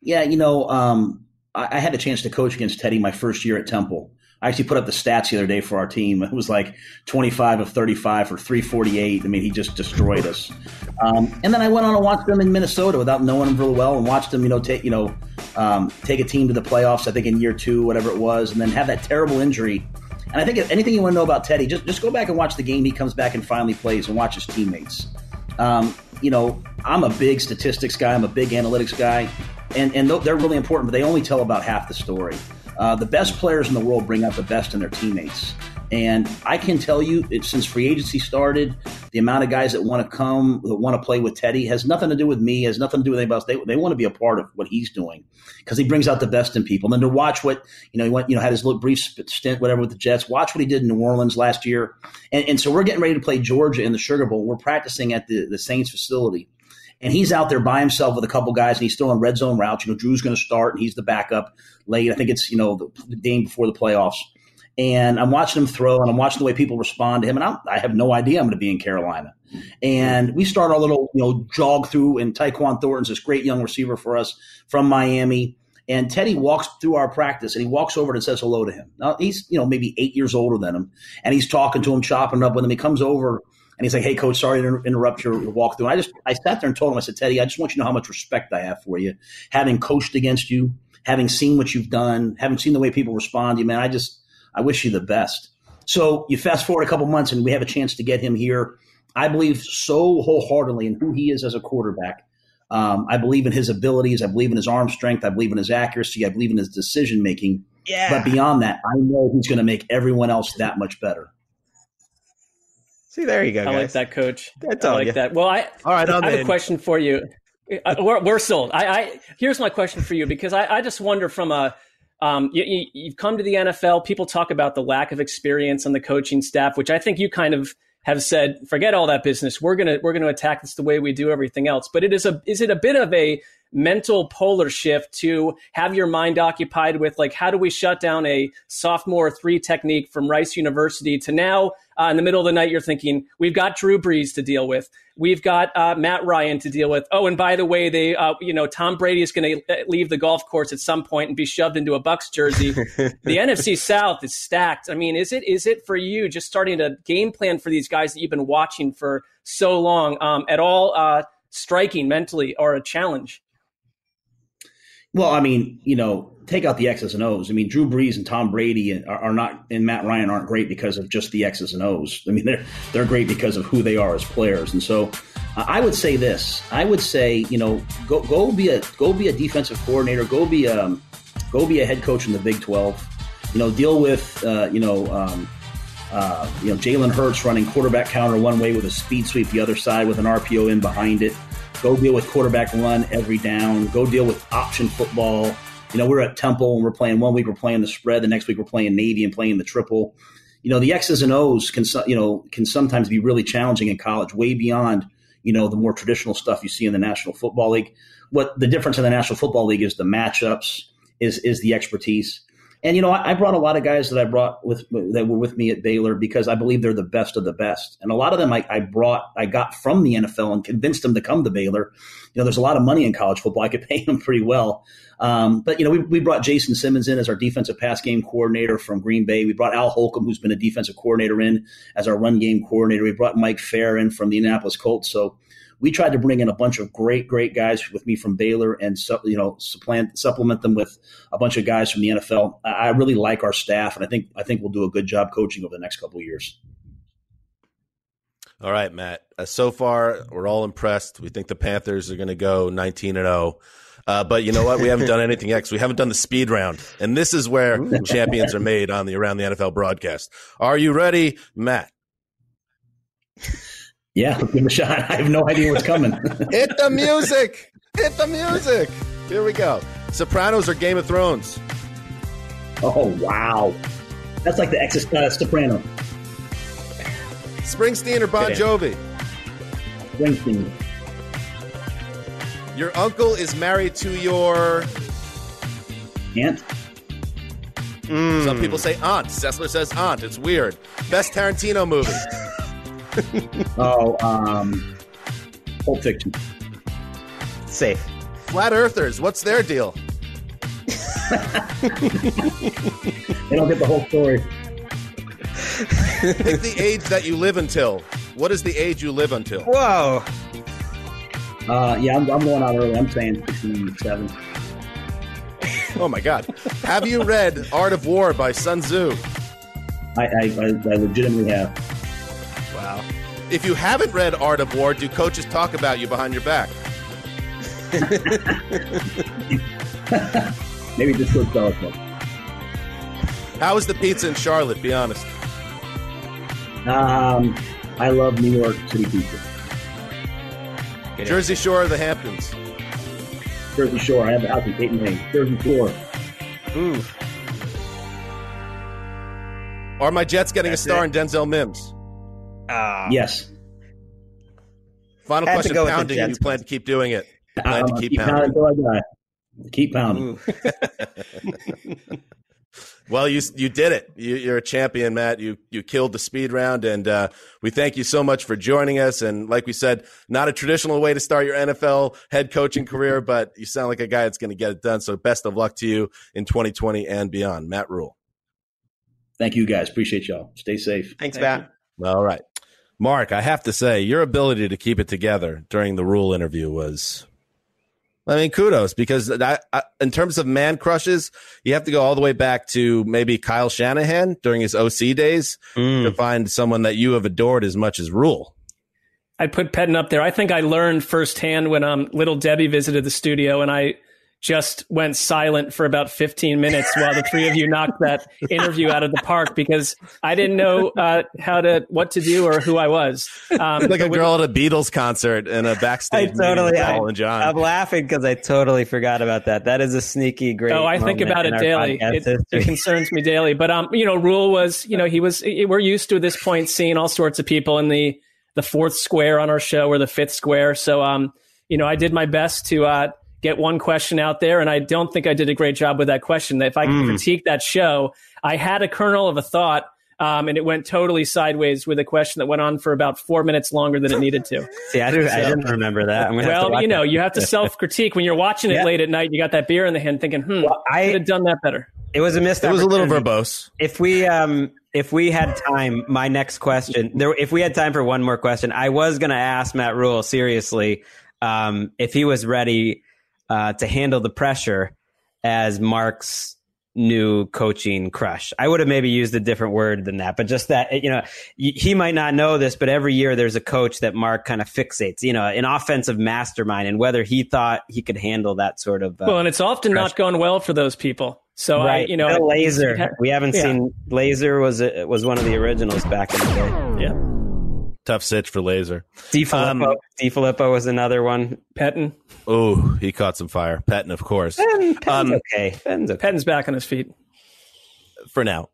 Yeah, you know, um, I, I had a chance to coach against Teddy my first year at Temple. I actually put up the stats the other day for our team. It was like 25 of 35 for 348. I mean, he just destroyed us. Um, and then I went on and watched them in Minnesota without knowing them really well, and watched them, you know, take you know, um, take a team to the playoffs. I think in year two, whatever it was, and then have that terrible injury. And I think if anything you want to know about Teddy, just just go back and watch the game he comes back and finally plays, and watch his teammates. Um, you know, I'm a big statistics guy. I'm a big analytics guy, and and they're really important, but they only tell about half the story. Uh, the best players in the world bring out the best in their teammates. And I can tell you, it, since free agency started, the amount of guys that want to come, that want to play with Teddy, has nothing to do with me, has nothing to do with anybody else. They, they want to be a part of what he's doing because he brings out the best in people. And then to watch what, you know, he went, you know, had his little brief stint, whatever, with the Jets, watch what he did in New Orleans last year. And, and so we're getting ready to play Georgia in the Sugar Bowl. We're practicing at the, the Saints facility and he's out there by himself with a couple guys, and he's still on red zone routes. You know, Drew's going to start, and he's the backup late. I think it's you know the game before the playoffs. And I'm watching him throw, and I'm watching the way people respond to him, and I'm, i have no idea I'm going to be in Carolina. And we start our little you know jog through, and Tyquan Thornton's this great young receiver for us from Miami. And Teddy walks through our practice and he walks over and says hello to him. Now he's, you know, maybe eight years older than him. And he's talking to him, chopping up with him. He comes over and he's like, "Hey, coach, sorry to interrupt your walkthrough." And I just I sat there and told him, I said, "Teddy, I just want you to know how much respect I have for you, having coached against you, having seen what you've done, having seen the way people respond to you, man. I just I wish you the best." So you fast forward a couple months, and we have a chance to get him here. I believe so wholeheartedly in who he is as a quarterback. Um, I believe in his abilities. I believe in his arm strength. I believe in his accuracy. I believe in his decision making.
Yeah.
But beyond that, I know he's going to make everyone else that much better.
See, there you go.
I
guys.
like that, coach.
That's
I like
you.
that. Well, I
All right, I'm
I have
in.
a question for you. Uh, we're, we're sold. I, I here's my question for you because I, I just wonder from a um, you, you, you've come to the NFL. People talk about the lack of experience on the coaching staff, which I think you kind of have said. Forget all that business. We're gonna we're gonna attack this the way we do everything else. But it is a is it a bit of a mental polar shift to have your mind occupied with like how do we shut down a sophomore three technique from Rice University to now uh, in the middle of the night you're thinking we've got Drew Brees to deal with. We've got uh, Matt Ryan to deal with. Oh and by the way they uh, you know Tom Brady is going to leave the golf course at some point and be shoved into a Bucks jersey. The NFC South is stacked. I mean is it is it for you just starting to game plan for these guys that you've been watching for so long um, at all uh, striking mentally or a challenge
Well, I mean, you know, take out the X's and O's. I mean, Drew Brees and Tom Brady are, are not, and Matt Ryan aren't great because of just the X's and O's. I mean, they're they're great because of who they are as players. And so, I would say this. I would say, you know, go go be a go be a defensive coordinator. Go be a go be a head coach in the Big Twelve. You know, deal with uh, you know. Um, uh, you know, Jalen Hurts running quarterback counter one way with a speed sweep the other side with an RPO in behind it. Go deal with quarterback run every down. Go deal with option football. You know, we're at Temple and we're playing one week we're playing the spread, the next week we're playing Navy and playing the triple. You know, the X's and O's can you know can sometimes be really challenging in college, way beyond you know the more traditional stuff you see in the National Football League. What the difference in the National Football League is the matchups, is is the expertise. And you know, I, brought a lot of guys that I brought with that were with me at Baylor because I believe they're the best of the best. And a lot of them I, I brought, I got from the NFL and convinced them to come to Baylor. You know, there's a lot of money in college football. I could pay them pretty well. Um, but you know, we, we brought Jason Simmons in as our defensive pass game coordinator from Green Bay. We brought Al Holcomb, who's been a defensive coordinator, in as our run game coordinator. We brought Mike Fair in from the Indianapolis Colts. So we tried to bring in a bunch of great, great guys with me from Baylor and you know supplant supplement them with a bunch of guys from the NFL. I, I really like our staff, and I think I think we'll do a good job coaching over the next couple of years.
All right, Matt. Uh, so far, we're all impressed. We think the Panthers are going to go 19 and 0. Uh, but you know what? We haven't done anything X. We haven't done the speed round, and this is where champions are made on the Around the NFL broadcast. Are you ready, Matt?
Yeah, give it a shot. I have no idea what's coming.
Hit the music! Hit the music! Here we go. Sopranos or Game of Thrones?
oh wow, that's like the ex uh, Soprano.
Springsteen or Bon
Good
Jovi?
Springsteen.
Your uncle is married to your.
Ant.
Some people say aunt. Sessler says aunt. It's weird. Best Tarantino movie.
Oh, um, Pulp Fiction.
Safe.
Flat Earthers. What's their deal?
they don't get the whole story.
Pick the age that you live until. What is the age you live until?
Whoa.
Uh, yeah, I'm, I'm going out early. I'm saying 67.
Oh my God! Have you read Art of War by Sun Tzu?
I, I, I, I legitimately have.
Wow. If you haven't read Art of War, do coaches talk about you behind your back?
Maybe just Coach Belichick.
How is the pizza in Charlotte? Be honest.
Um, I love New York City pizza.
Jersey Shore or the Hamptons?
Jersey Shore. I have a house in Cape May. Jersey Shore.
Ooh.
Are my Jets getting
That's
a star
it.
in Denzel Mims?
Ah.
Yes.
Final question:
go with the
Pounding. You plan to keep doing it? You plan to
Uh,
keep
keep pounding
pounding.
until I die. Keep pounding.
Well, you you did it. You, you're a champion, Matt. You you killed the speed round, and uh, we thank you so much for joining us. And like we said, not a traditional way to start your NFL head coaching career, but you sound like a guy that's going to get it done. So best of luck to you in 2020 and beyond, Matt Rhule.
Thank you guys. Appreciate y'all. Stay safe.
Thanks,
Thank
Matt.
All right, Marc. I have to say, your ability to keep it together during the Rhule interview was. I mean, kudos because I, I, in terms of man crushes, you have to go all the way back to maybe Kyle Shanahan during his OC days
Mm.
to find someone that you have adored as much as Rhule.
I put Pettine up there. I think I learned firsthand when um, little Debbie visited the studio and I just went silent for about 15 minutes while the three of you knocked that interview out of the park because I didn't know uh, how to what to do or who I was. Um,
like a
but with-
girl at a Beatles concert in a backstage meeting
totally.
with
I,
Paul and John.
I'm laughing because I totally forgot about that. That is a sneaky great.
Oh, I think about it daily. It, it concerns me daily. But um, you know, Rhule was, you know, he was. We're used to at this point seeing all sorts of people in the the fourth square on our show or the fifth square. So um, you know, I did my best to uh get one question out there, and I don't think I did a great job with that question. If I can critique that show, I had a kernel of a thought. Um, and it went totally sideways with a question that went on for about four minutes longer than it needed to.
See, I, didn't, I didn't remember that. I'm gonna have to
Well, you know,
it.
you have to self critique when you're watching it
Yeah.
late at night. You got that beer in the hand, thinking, "Hmm,
Well, I-
could have done that better."
It was a missed.
it was a little verbose.
If we um if we had time, my next question there if we had time for one more question, I was gonna ask Matt Rhule seriously um if he was ready uh to handle the pressure as Marc's new coaching crush. I would have maybe used a different word than that, but just that you know he might not know this, but every year there's a coach that Marc kind of fixates, you know, an offensive mastermind, and whether he thought he could handle that sort of uh,
Well, and it's often not gone well for those people. So I, you know, Lazor.
We haven't
Yeah.
seen Lazor was a, was one of the originals back in the day.
yeah,
Tough sitch for Lazor.
DeFilippo,
Um,
DeFilippo was another one.
Pettine,
Oh, he caught some fire. Pettine, of course.
Ben, Penn's
Um,
okay. Penn's okay.
Pettine's back on his feet.
for now.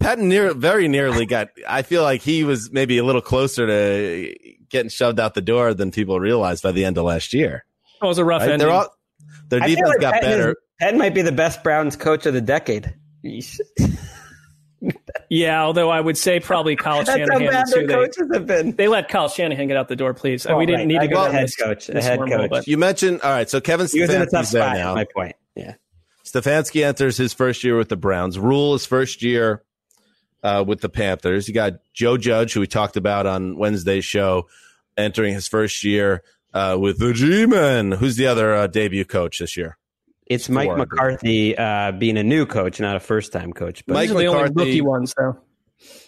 Patton near very nearly got. I feel like he was maybe a little closer to getting shoved out the door than people realized by the end of last year.
It was a rough
Right?
ending.
They're all their defense
like
got
Penn is-
better.
Penn might be the best Browns coach of the decade.
Yeah, although I would say probably Kyle
That's how
Shanahan
bad
too.
their
They,
coaches have been.
they let Kyle Shanahan get out the door, please.
Oh,
we didn't
right.
need
I
to go
got
down
a head
this,
coach, a
this
head
wormhole,
coach.
but-
You mentioned all right. So Kevin
He was in a tough
Stefanski's there
spot.
now.
My point. Yeah.
Stefanski enters his first year with the Browns. Rhule his first year uh, with the Panthers. You got Joe Judge, who we talked about on Wednesday's show, entering his first year uh, with the G-Men. Who's the other uh, debut coach this year?
It's Mike
Four.
McCarthy uh, being a new coach, not a first time coach. But
Mike
These are the only
McCarthy-
rookie ones, though.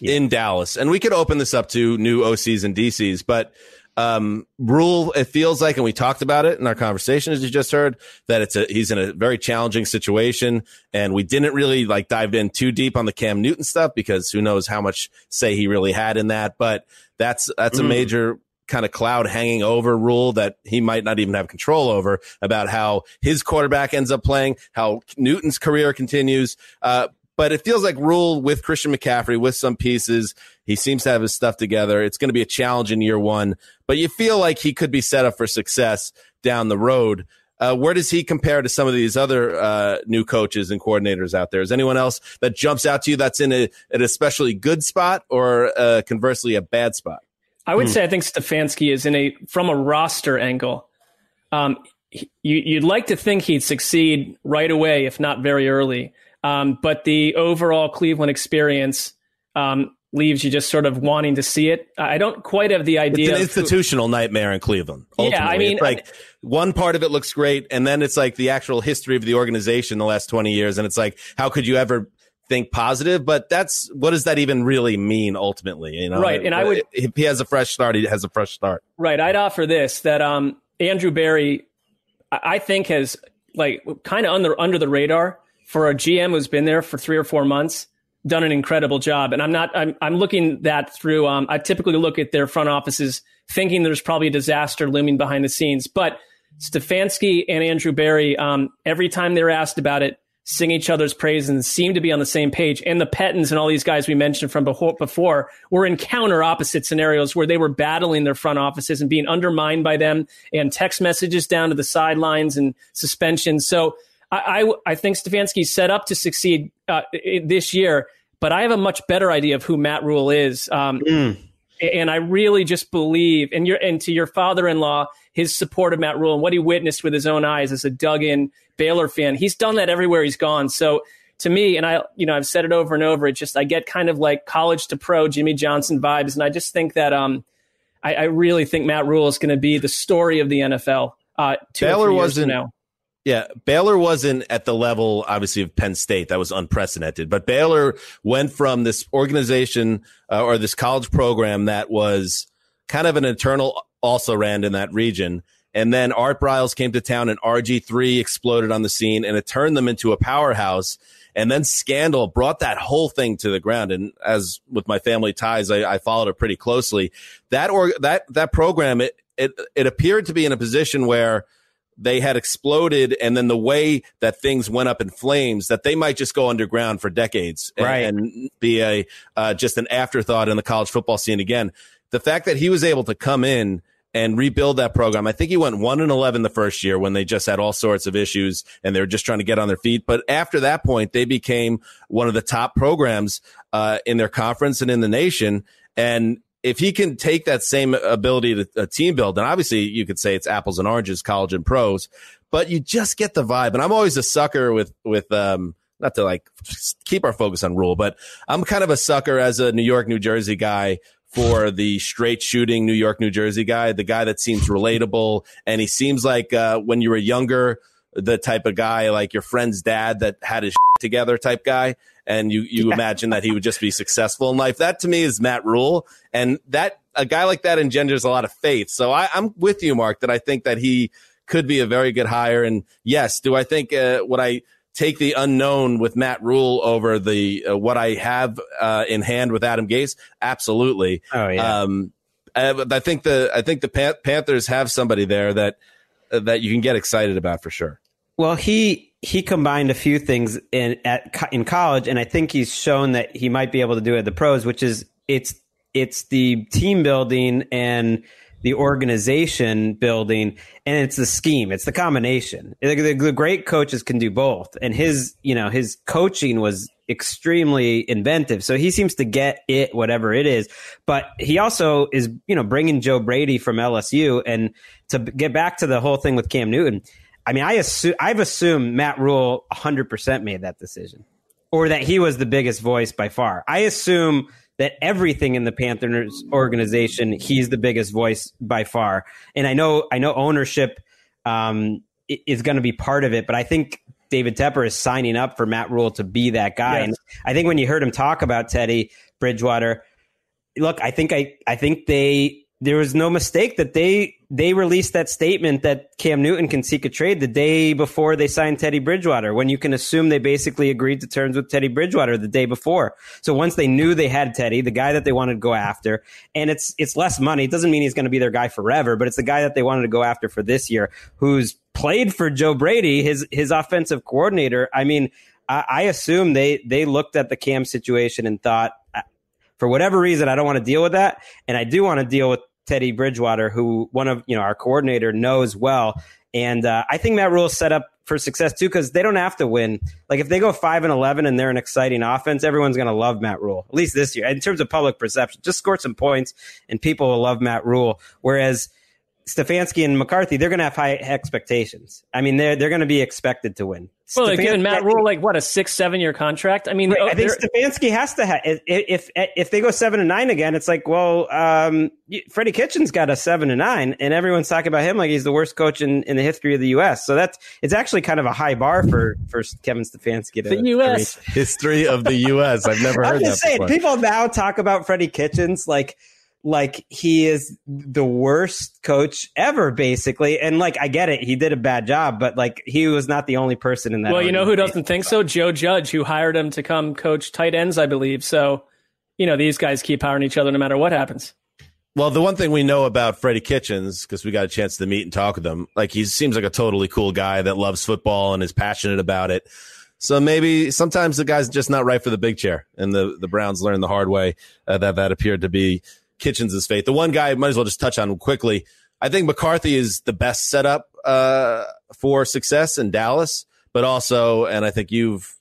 in Dallas. And we could open this up to new OCs and DCs, but um, Rhule, it feels like, and we talked about it in our conversation, as you just heard, that it's a, he's in a very challenging situation. And we didn't really like dive in too deep on the Cam Newton stuff because who knows how much say he really had in that. But that's, that's a
Mm.
major kind of cloud hanging over Rhule that he might not even have control over about how his quarterback ends up playing, how Newton's career continues. Uh, but it feels like Rhule with Christian McCaffrey with some pieces. He seems to have his stuff together. It's going to be a challenge in year one, but you feel like he could be set up for success down the road. Uh, where does he compare to some of these other uh, new coaches and coordinators out there? Is anyone else that jumps out to you that's in a, an especially good spot or uh, conversely a bad spot?
I
Hmm.
would say I think Stefanski is in a from a roster angle. Um, you, you'd like to think he'd succeed right away, if not very early. Um, but the overall Cleveland experience um, leaves you just sort of wanting to see it. I don't quite have the idea.
It's an institutional who, nightmare in Cleveland.
Ultimately. Yeah, I mean,
it's like one part of it looks great, and then it's like the actual history of the organization the last twenty years, and it's like, how could you ever think positive? But that's what does that even really mean ultimately? You know,
right? And I would,
if he has a fresh start, he has a fresh start.
Right. I'd offer this that um, Andrew Berry, I think has like kind of under under the radar for a GM who's been there for three or four months done an incredible job. And I'm not, I'm, I'm looking that through, um, I typically look at their front offices thinking there's probably a disaster looming behind the scenes. But Stefanski and Andrew Berry, um, every time they're asked about it, sing each other's praise and seem to be on the same page. And the Pettines and all these guys we mentioned from before were in counter opposite scenarios where they were battling their front offices and being undermined by them and text messages down to the sidelines and suspensions. So I, I, I think Stefanski's set up to succeed uh, this year, but I have a much better idea of who Matt Rhule is. Um, mm. And I really just believe, and, your, and to your father-in-law, his support of Matt Rhule and what he witnessed with his own eyes as a dug-in Baylor fan. He's done that everywhere he's gone. So to me, and I, you know, I've said it over and over. It just I get kind of like college to pro Jimmy Johnson vibes, and I just think that um, I, I really think Matt Rhule is going to be the story of the NFL. Uh,
Baylor wasn't now. Yeah, Baylor wasn't at the level, obviously, of Penn State. That was unprecedented. But Baylor went from this organization uh, or this college program that was kind of an eternal also ran in that region. And then Art Briles came to town and RG3 exploded on the scene and it turned them into a powerhouse. And then Scandal brought that whole thing to the ground. And as with my family ties, I, I followed it pretty closely. That or that, that program, it, it, it appeared to be in a position where – they had exploded and then the way that things went up in flames that they might just go underground for decades and,
right.
and be a uh, just an afterthought in the college football scene again the fact that he was able to come in and rebuild that program. I think he went 1 and 11 the first year when they just had all sorts of issues and they were just trying to get on their feet. But after that point they became one of the top programs uh, in their conference and in the nation. And if he can take that same ability to uh, team build, and obviously you could say it's apples and oranges, college and pros, but you just get the vibe. And I'm always a sucker with with um, not to like keep our focus on Rhule, but I'm kind of a sucker as a New York, New Jersey guy for the straight shooting New York, New Jersey guy, the guy that seems relatable, and he seems like uh, when you were younger, the type of guy like your friend's dad that had his together type guy and you you yeah. imagine that he would just be successful in life. That to me is Matt Rhule. and that a guy like that engenders a lot of faith. So I, am with you, Marc, that I think that he could be a very good hire. And yes, do I think uh, would I take the unknown with Matt Rhule over the uh, what I have uh, in hand with Adam Gase? Absolutely.
Oh yeah.
Um, I, I think the I think the Panthers have somebody there that uh, that you can get excited about for sure.
Well, he he combined a few things in at in college, and I think he's shown that he might be able to do it at the pros, which is it's it's the team building and the organization building and it's the scheme. It's the combination. The, the, the, great coaches can do both. And his you know his coaching was extremely inventive. So he seems to get it whatever it is. But he also is you know bringing joe brady from lsu and to get back to the whole thing with cam newton. I mean, I assume I've assumed Matt Rhule 100% made that decision, or that he was the biggest voice by far. I assume that everything in the Panthers organization, he's the biggest voice by far. And I know, I know ownership um, is going to be part of it, but I think David Tepper is signing up for Matt Rhule to be that guy. Yes. And I think when you heard him talk about Teddy Bridgewater, look, I think I, I think they there was no mistake that they they released that statement that Cam Newton can seek a trade the day before they signed Teddy Bridgewater, when you can assume they basically agreed to terms with Teddy Bridgewater the day before. So once they knew they had Teddy, the guy that they wanted to go after, and it's it's less money. It doesn't mean he's going to be their guy forever, but it's the guy that they wanted to go after for this year, who's played for Joe Brady, his his offensive coordinator. I mean, I, I assume they they looked at the Cam situation and thought for whatever reason, I don't want to deal with that. And I do want to deal with Teddy Bridgewater, who one of, you know, our coordinator knows well. And uh, I think Matt Rhule set up for success too, because they don't have to win. Like if they go five and eleven and they're an exciting offense, everyone's going to love Matt Rhule At least this year, in terms of public perception, just score some points and people will love Matt Rhule. Whereas Stefanski and McCarthy, they're going to have high expectations. I mean, they're they're going to be expected to win.
Well, they've given Matt Rhule like what a six, seven year contract. I mean,
Right,
oh,
I think
they're-
Stefanski has to have. If, if if they go seven and nine again, it's like, well, um, you- Freddie Kitchens got a seven and nine, and everyone's talking about him like he's the worst coach in, in the history of the U.S. So that's it's actually kind of a high bar for for Kevin Stefanski to
the U.S.
History of the U.S. I've never heard
I'm just
that
saying,
before.
people now talk about Freddie Kitchens like like he is the worst coach ever, basically. And like, I get it, he did a bad job, but like, he was not the only person in that.
Well, you know who doesn't think so? Joe Judge, who hired him to come coach tight ends, I believe. So, you know, these guys keep hiring each other no matter what happens.
Well, the one thing we know about Freddie Kitchens, because we got a chance to meet and talk with him, like he seems like a totally cool guy that loves football and is passionate about it. So maybe sometimes the guy's just not right for the big chair, and the the Browns learned the hard way uh, that that appeared to be Kitchens' fate. The one guy I might as well just touch on quickly. I think McCarthy is the best setup uh, for success in Dallas, but also, and I think you've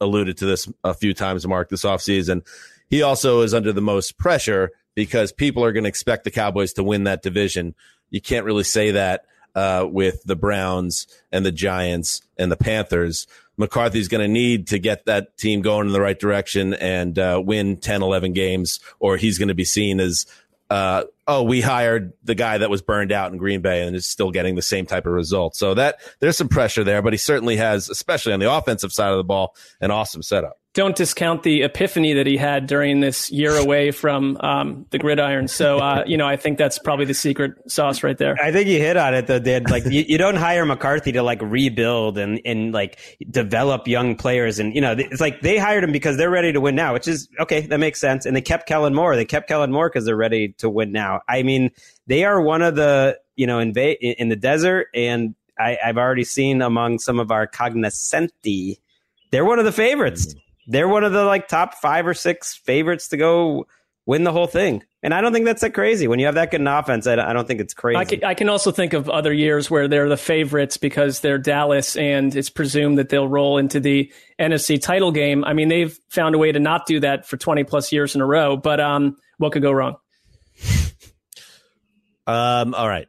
alluded to this a few times, Marc, this offseason. He also is under the most pressure because people are going to expect the Cowboys to win that division. You can't really say that uh, with the Browns and the Giants and the Panthers. McCarthy's going to need to get that team going in the right direction and uh, win 10, 11 games, or he's going to be seen as, uh, oh, we hired the guy that was burned out in Green Bay and is still getting the same type of results. So that there's some pressure there, but he certainly has, especially on the offensive side of the ball, an awesome setup.
Don't discount the epiphany that he had during this year away from um, the gridiron. So, uh, you know, I think that's probably the secret sauce right there.
I think you hit on it though, Dad. Like you, you don't hire McCarthy to like rebuild and, and like develop young players. And, you know, it's like they hired him because they're ready to win now, which is okay. That makes sense. And they kept Kellen Moore. They kept Kellen Moore because they're ready to win now. I mean, they are one of the, you know, in, Va- in the desert. And I, I've already seen among some of our cognoscenti, they're one of the favorites. They're one of the like top five or six favorites to go win the whole thing. And I don't think that's that crazy. When you have that good an offense, I don't, I don't think it's crazy.
I can, I can also think of other years where they're the favorites because they're Dallas and it's presumed that they'll roll into the NFC title game. I mean, they've found a way to not do that for 20 plus years in a row, but um, what could go wrong?
Um, all right.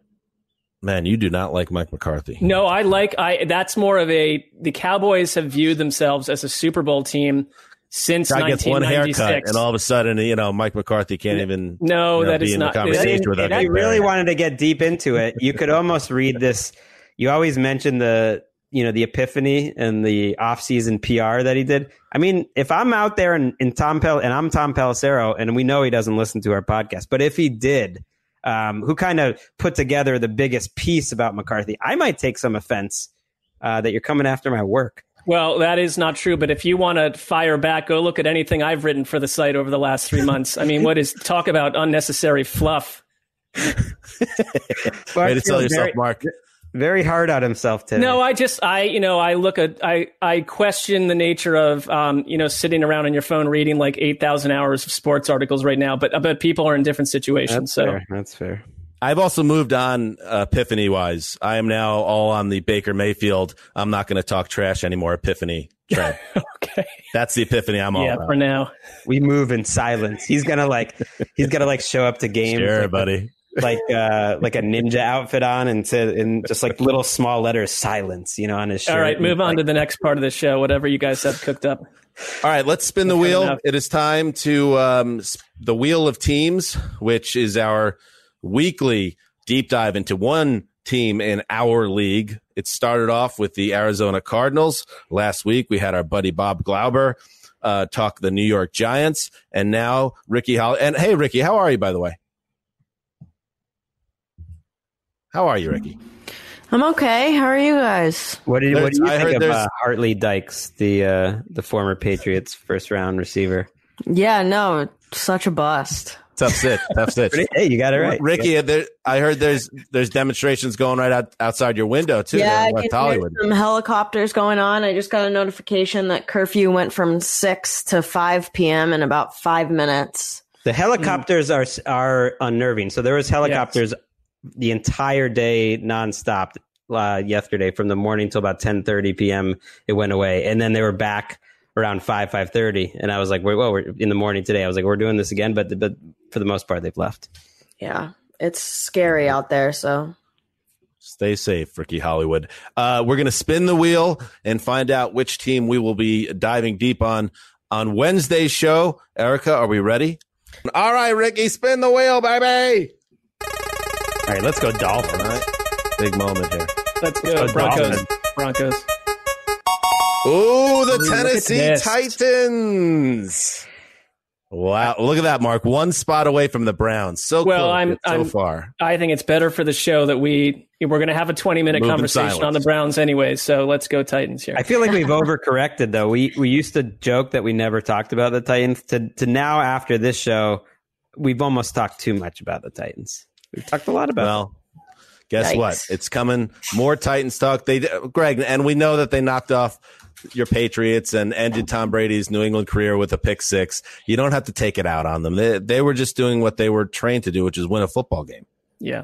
Man, you do not like Mike McCarthy.
No, I like I. That's more of a. The Cowboys have viewed themselves as a Super Bowl team since
Guy gets one haircut, and all of a sudden, you know, Mike McCarthy can't even.
No,
you know,
that
be
is
in
not-
conversation
is-
without
if you really wanted to get deep into it, you could almost read this. You always mention the you know the epiphany and the off-season PR that he did. I mean, if I'm out there and, and Tom Pel and I'm Tom Pelissero, and we know he doesn't listen to our podcast, but if he did, um, who kind of put together the biggest piece about McCarthy, I might take some offense uh, that you're coming after my work.
Well, that is not true. But if you want to fire back, go look at anything I've written for the site over the last three months. I mean, what is talk about unnecessary fluff?
Way to tell yourself,
very,
Marc.
Very hard on himself today.
No, I just I you know I look at I I question the nature of um you know sitting around on your phone reading like eight thousand hours of sports articles right now, but but people are in different situations.
that's
so
fair. That's fair.
I've also moved on uh, epiphany wise. I am now all on the Baker Mayfield. I'm not going to talk trash anymore. Epiphany. train.
okay,
That's the epiphany I'm all
yeah,
about.
for now.
We move in silence. He's gonna like he's gonna like show up to games
Sure,
like,
buddy.
Like uh like a ninja outfit on and to and just like little small letters silence, you know, on his shirt.
All right, move on
Like,
to the next part of the show. Whatever you guys have cooked up.
All right, let's spin the
Fair
wheel.
enough.
It is time to um, the wheel of teams, which is our weekly deep dive into one team in our league. It started off with the Arizona Cardinals. Last week, we had our buddy Bob Glauber uh, talk the New York Giants, and now Ricky Hall. And hey, Ricky, how are you? By the way, how are you, Ricky?
I'm okay. How are you guys?
What did what do you
I
think of uh, Hart Lee Dykes, the uh, the former Patriots first round receiver?
Yeah, no, such a bust.
Tough sit, tough sit.
Hey, you got it right,
Ricky, there, I heard there's there's demonstrations going right out, outside your window too.
yeah, I
in West
can hear
Hollywood.
some helicopters going on. I just got a notification that curfew went from six to five p.m. in about five minutes.
The helicopters are are unnerving. So there was helicopters the entire day nonstop uh, yesterday from the morning till about ten thirty p.m. It went away, and then they were back around five five thirty. And I was like, "Wait, well, we're in the morning today." I was like, "We're doing this again," but but for the most part, they've left.
Yeah, it's scary out there. So
Stay safe, Ricky Hollywood. Uh, we're going to spin the wheel and find out which team we will be diving deep on on Wednesday's show. Erica, are we ready? All right, Ricky, spin the wheel, baby.
All right, let's go Dolphins.
All right. Big moment here.
Let's go,
Let's go
Broncos.
Dolphins.
Broncos.
Ooh, the
Ooh,
Tennessee. Titans. Wow, look at that, Marc. One spot away from the Browns. So
Well,
close
I'm-
so
I'm-
far.
I think it's better for the show that we we're going to have a 20 minute
Move
conversation
silence.
on the Browns anyway. So let's go Titans here.
I feel like we've overcorrected though. We we used to joke that we never talked about the Titans. To to now after this show, we've almost talked too much about the Titans. We've talked a lot about.
Well, guess
Yikes.
what? It's coming. More Titans talk. They, Gregg, and we know that they knocked off your Patriots and ended Tom Brady's New England career with a pick six. You don't have to take it out on them. They, they were just doing what they were trained to do, which is win a football game.
yeah,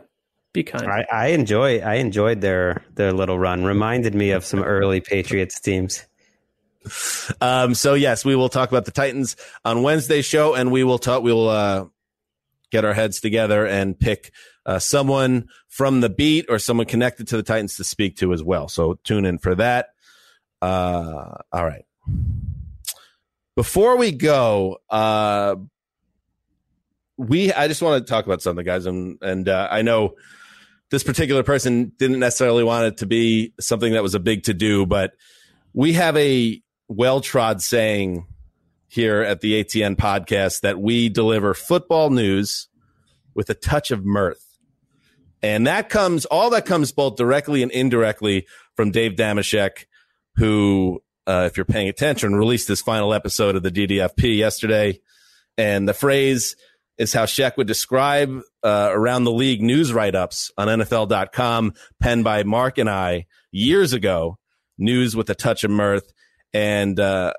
be kind.
I, I enjoy I enjoyed their their little run. Reminded me of some early Patriots teams.
Um, so yes, we will talk about the Titans on Wednesday's show, and we will talk. We will uh, get our heads together and pick uh, someone from the beat or someone connected to the Titans to speak to as well. So tune in for that. Uh, all right. Before we go, uh, we I just want to talk about something, guys, and and uh, I know this particular person didn't necessarily want it to be something that was a big to do, but we have a well trod saying here at the ATN podcast that we deliver football news with a touch of mirth. And that comes, all that comes both directly and indirectly from Dave Dameshek, who, uh, if you're paying attention, released his final episode of the DDFP yesterday. And the phrase is how Sheck would describe uh, around the league news write ups on NFL.com, penned by Marc and I years ago. News with a touch of mirth. And uh,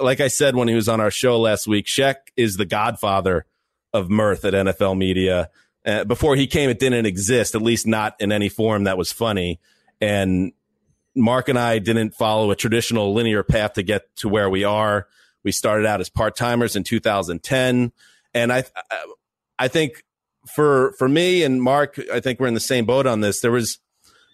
like I said when he was on our show last week, Sheck is the godfather of mirth at NFL media. Uh, before he came, it didn't exist, at least not in any form that was funny. And Marc and I didn't follow a traditional linear path to get to where we are. We started out as part timers in 2010, and I, I think for for me and Marc, I think we're in the same boat on this. There was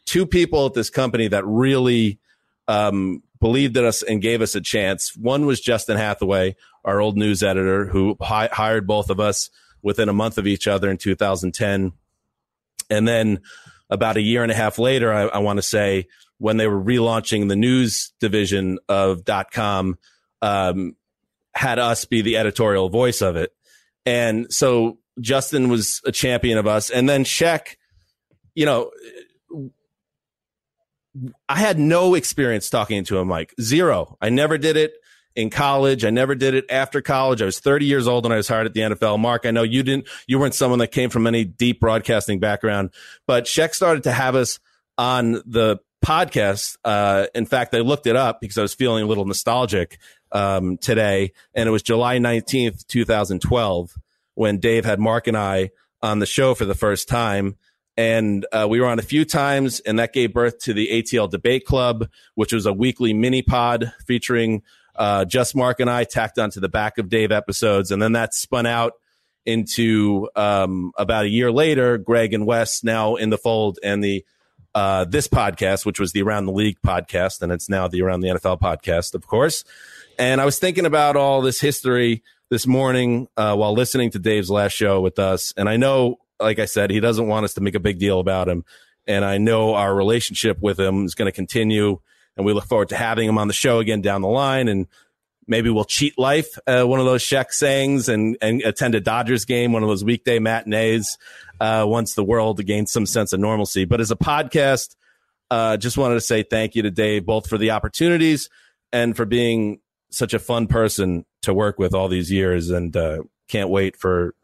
two people at this company that really um, believed in us and gave us a chance. One was Justin Hathaway, our old news editor, who hi- hired both of us within a month of each other in 2010. And then about a year and a half later, I, I want to say, when they were relaunching the news division of dot .com, um, had us be the editorial voice of it. And so Justin was a champion of us. And then Sheck, you know, I had no experience talking to him, Mike. Zero. I never did it in college. I never did it after college. I was 30 years old when I was hired at the NFL. Marc, I know you didn't, you weren't someone that came from any deep broadcasting background, but Sheck started to have us on the podcast. Uh, in fact, I looked it up because I was feeling a little nostalgic, um, today. And it was July 19th, 2012 when Dave had Marc and I on the show for the first time. And uh, we were on a few times, and that gave birth to the ATL Debate Club, which was a weekly mini pod featuring uh, just Marc and I tacked onto the back of Dave episodes. And then that spun out into um, about a year later, Gregg and Wes now in the fold, and the uh, this podcast, which was the Around the League podcast, and it's now the Around the NFL podcast, of course. And I was thinking about all this history this morning uh, while listening to Dave's last show with us. And I know, like I said, he doesn't want us to make a big deal about him. And I know our relationship with him is going to continue. And we look forward to having him on the show again down the line. And maybe we'll cheat life, uh, one of those Sheck sayings, and, and attend a Dodgers game, one of those weekday matinees, uh, once the world gains some sense of normalcy. But as a podcast, uh, just wanted to say thank you to Dave, both for the opportunities and for being such a fun person to work with all these years. And uh, can't wait for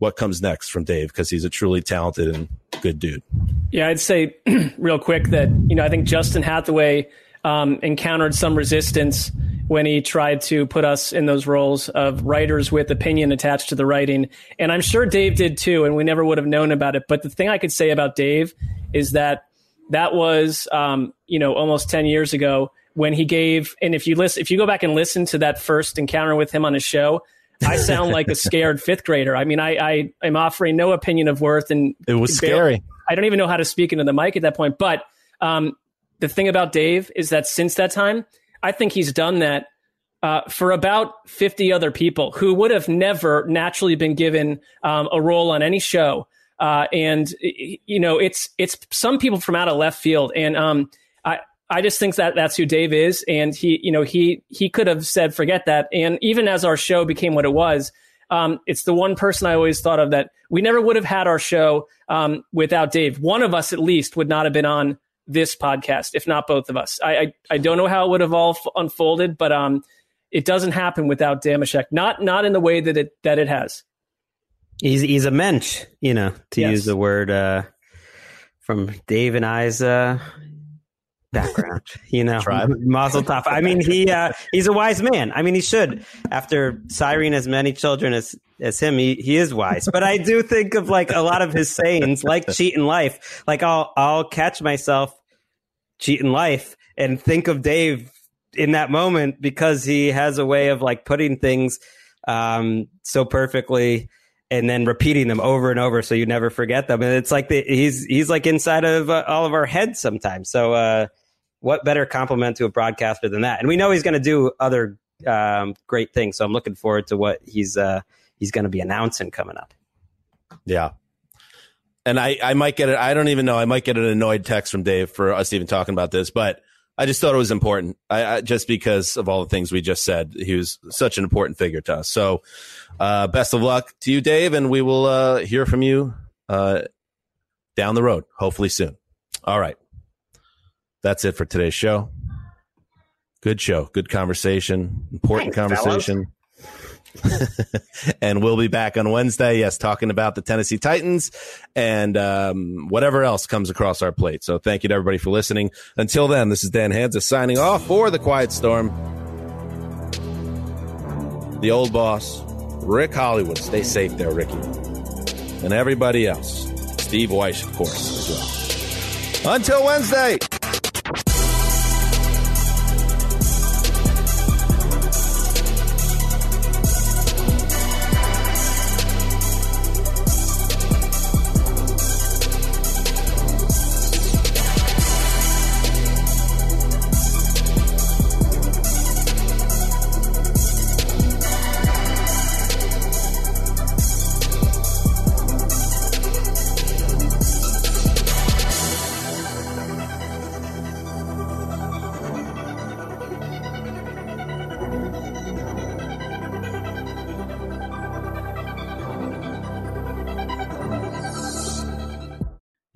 what comes next from Dave because he's a truly talented and good dude.
Yeah, I'd say real quick that you know I think Justin Hathaway um, encountered some resistance when he tried to put us in those roles of writers with opinion attached to the writing, and I'm sure Dave did too, and we never would have known about it. But the thing I could say about Dave is that that was um, you know almost ten years ago when he gave, and if you listen, if you go back and listen to that first encounter with him on his show, I sound like a scared fifth grader. I mean, I, I am offering no opinion of worth, and
it was scary.
I don't even know how to speak into the mic at that point. But um, the thing about Dave is that since that time, I think he's done that uh, for about 50 other people who would have never naturally been given um, a role on any show. Uh, and you know, it's it's some people from out of left field, and um, I just think that that's who Dave is, and he you know he he could have said forget that, and even as our show became what it was, um, it's the one person I always thought of that we never would have had our show um, without Dave. One of us at least would not have been on this podcast, if not both of us. I I, I don't know how it would have all f- unfolded, but um, it doesn't happen without Dameshek. Not not in the way that it that it has.
He's he's a mensch, you know, to yes. use the word uh, from Dave and I's uh, background. You know, Mazel tov. I mean, he uh, he's a wise man. I mean, he should. After Cyrene as many children as as him, he he is wise. But I do think of like a lot of his sayings, like cheat in life. Like I'll I'll catch myself cheating life and think of Dave in that moment because he has a way of like putting things um, so perfectly and then repeating them over and over so you never forget them and it's like the, he's he's like inside of uh, all of our heads sometimes so uh, what better compliment to a broadcaster than that and we know he's going to do other um, great things so i'm looking forward to what he's uh, he's going to be announcing coming up
yeah and I, I might get it. I don't even know. I might get an annoyed text from Dave for us even talking about this, but I just thought it was important. I, I, just because of all the things we just said, he was such an important figure to us. So, uh, best of luck to you, Dave, and we will uh, hear from you uh, down the road, hopefully soon. All right, that's it for today's show. Good show, good conversation, important Thanks, conversation. and we'll be back on Wednesday. Yes, talking about the Tennessee Titans and um, whatever else comes across our plate. So thank you to everybody for listening. Until then, this is Dan Hanzus signing off for the Quiet Storm. The old boss, Rick Hollywood. Stay safe there, Ricky. And everybody else. Steve Wyche, of course, as well. Until Wednesday.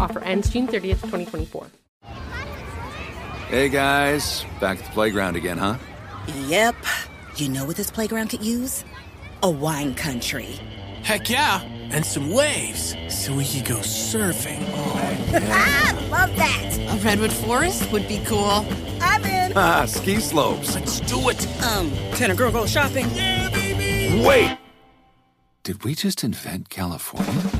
Offer ends June 30th, 2024.
Hey guys, back at the playground again, huh?
Yep. You know what this playground could use? A wine country
Heck yeah, and some waves so we could go surfing.
Oh, yeah. Love that.
A redwood forest would be cool.
I'm in.
Ah, ski slopes.
Let's do it.
Um, can a girl go shopping?
Yeah, baby.
Wait. Did we just invent California?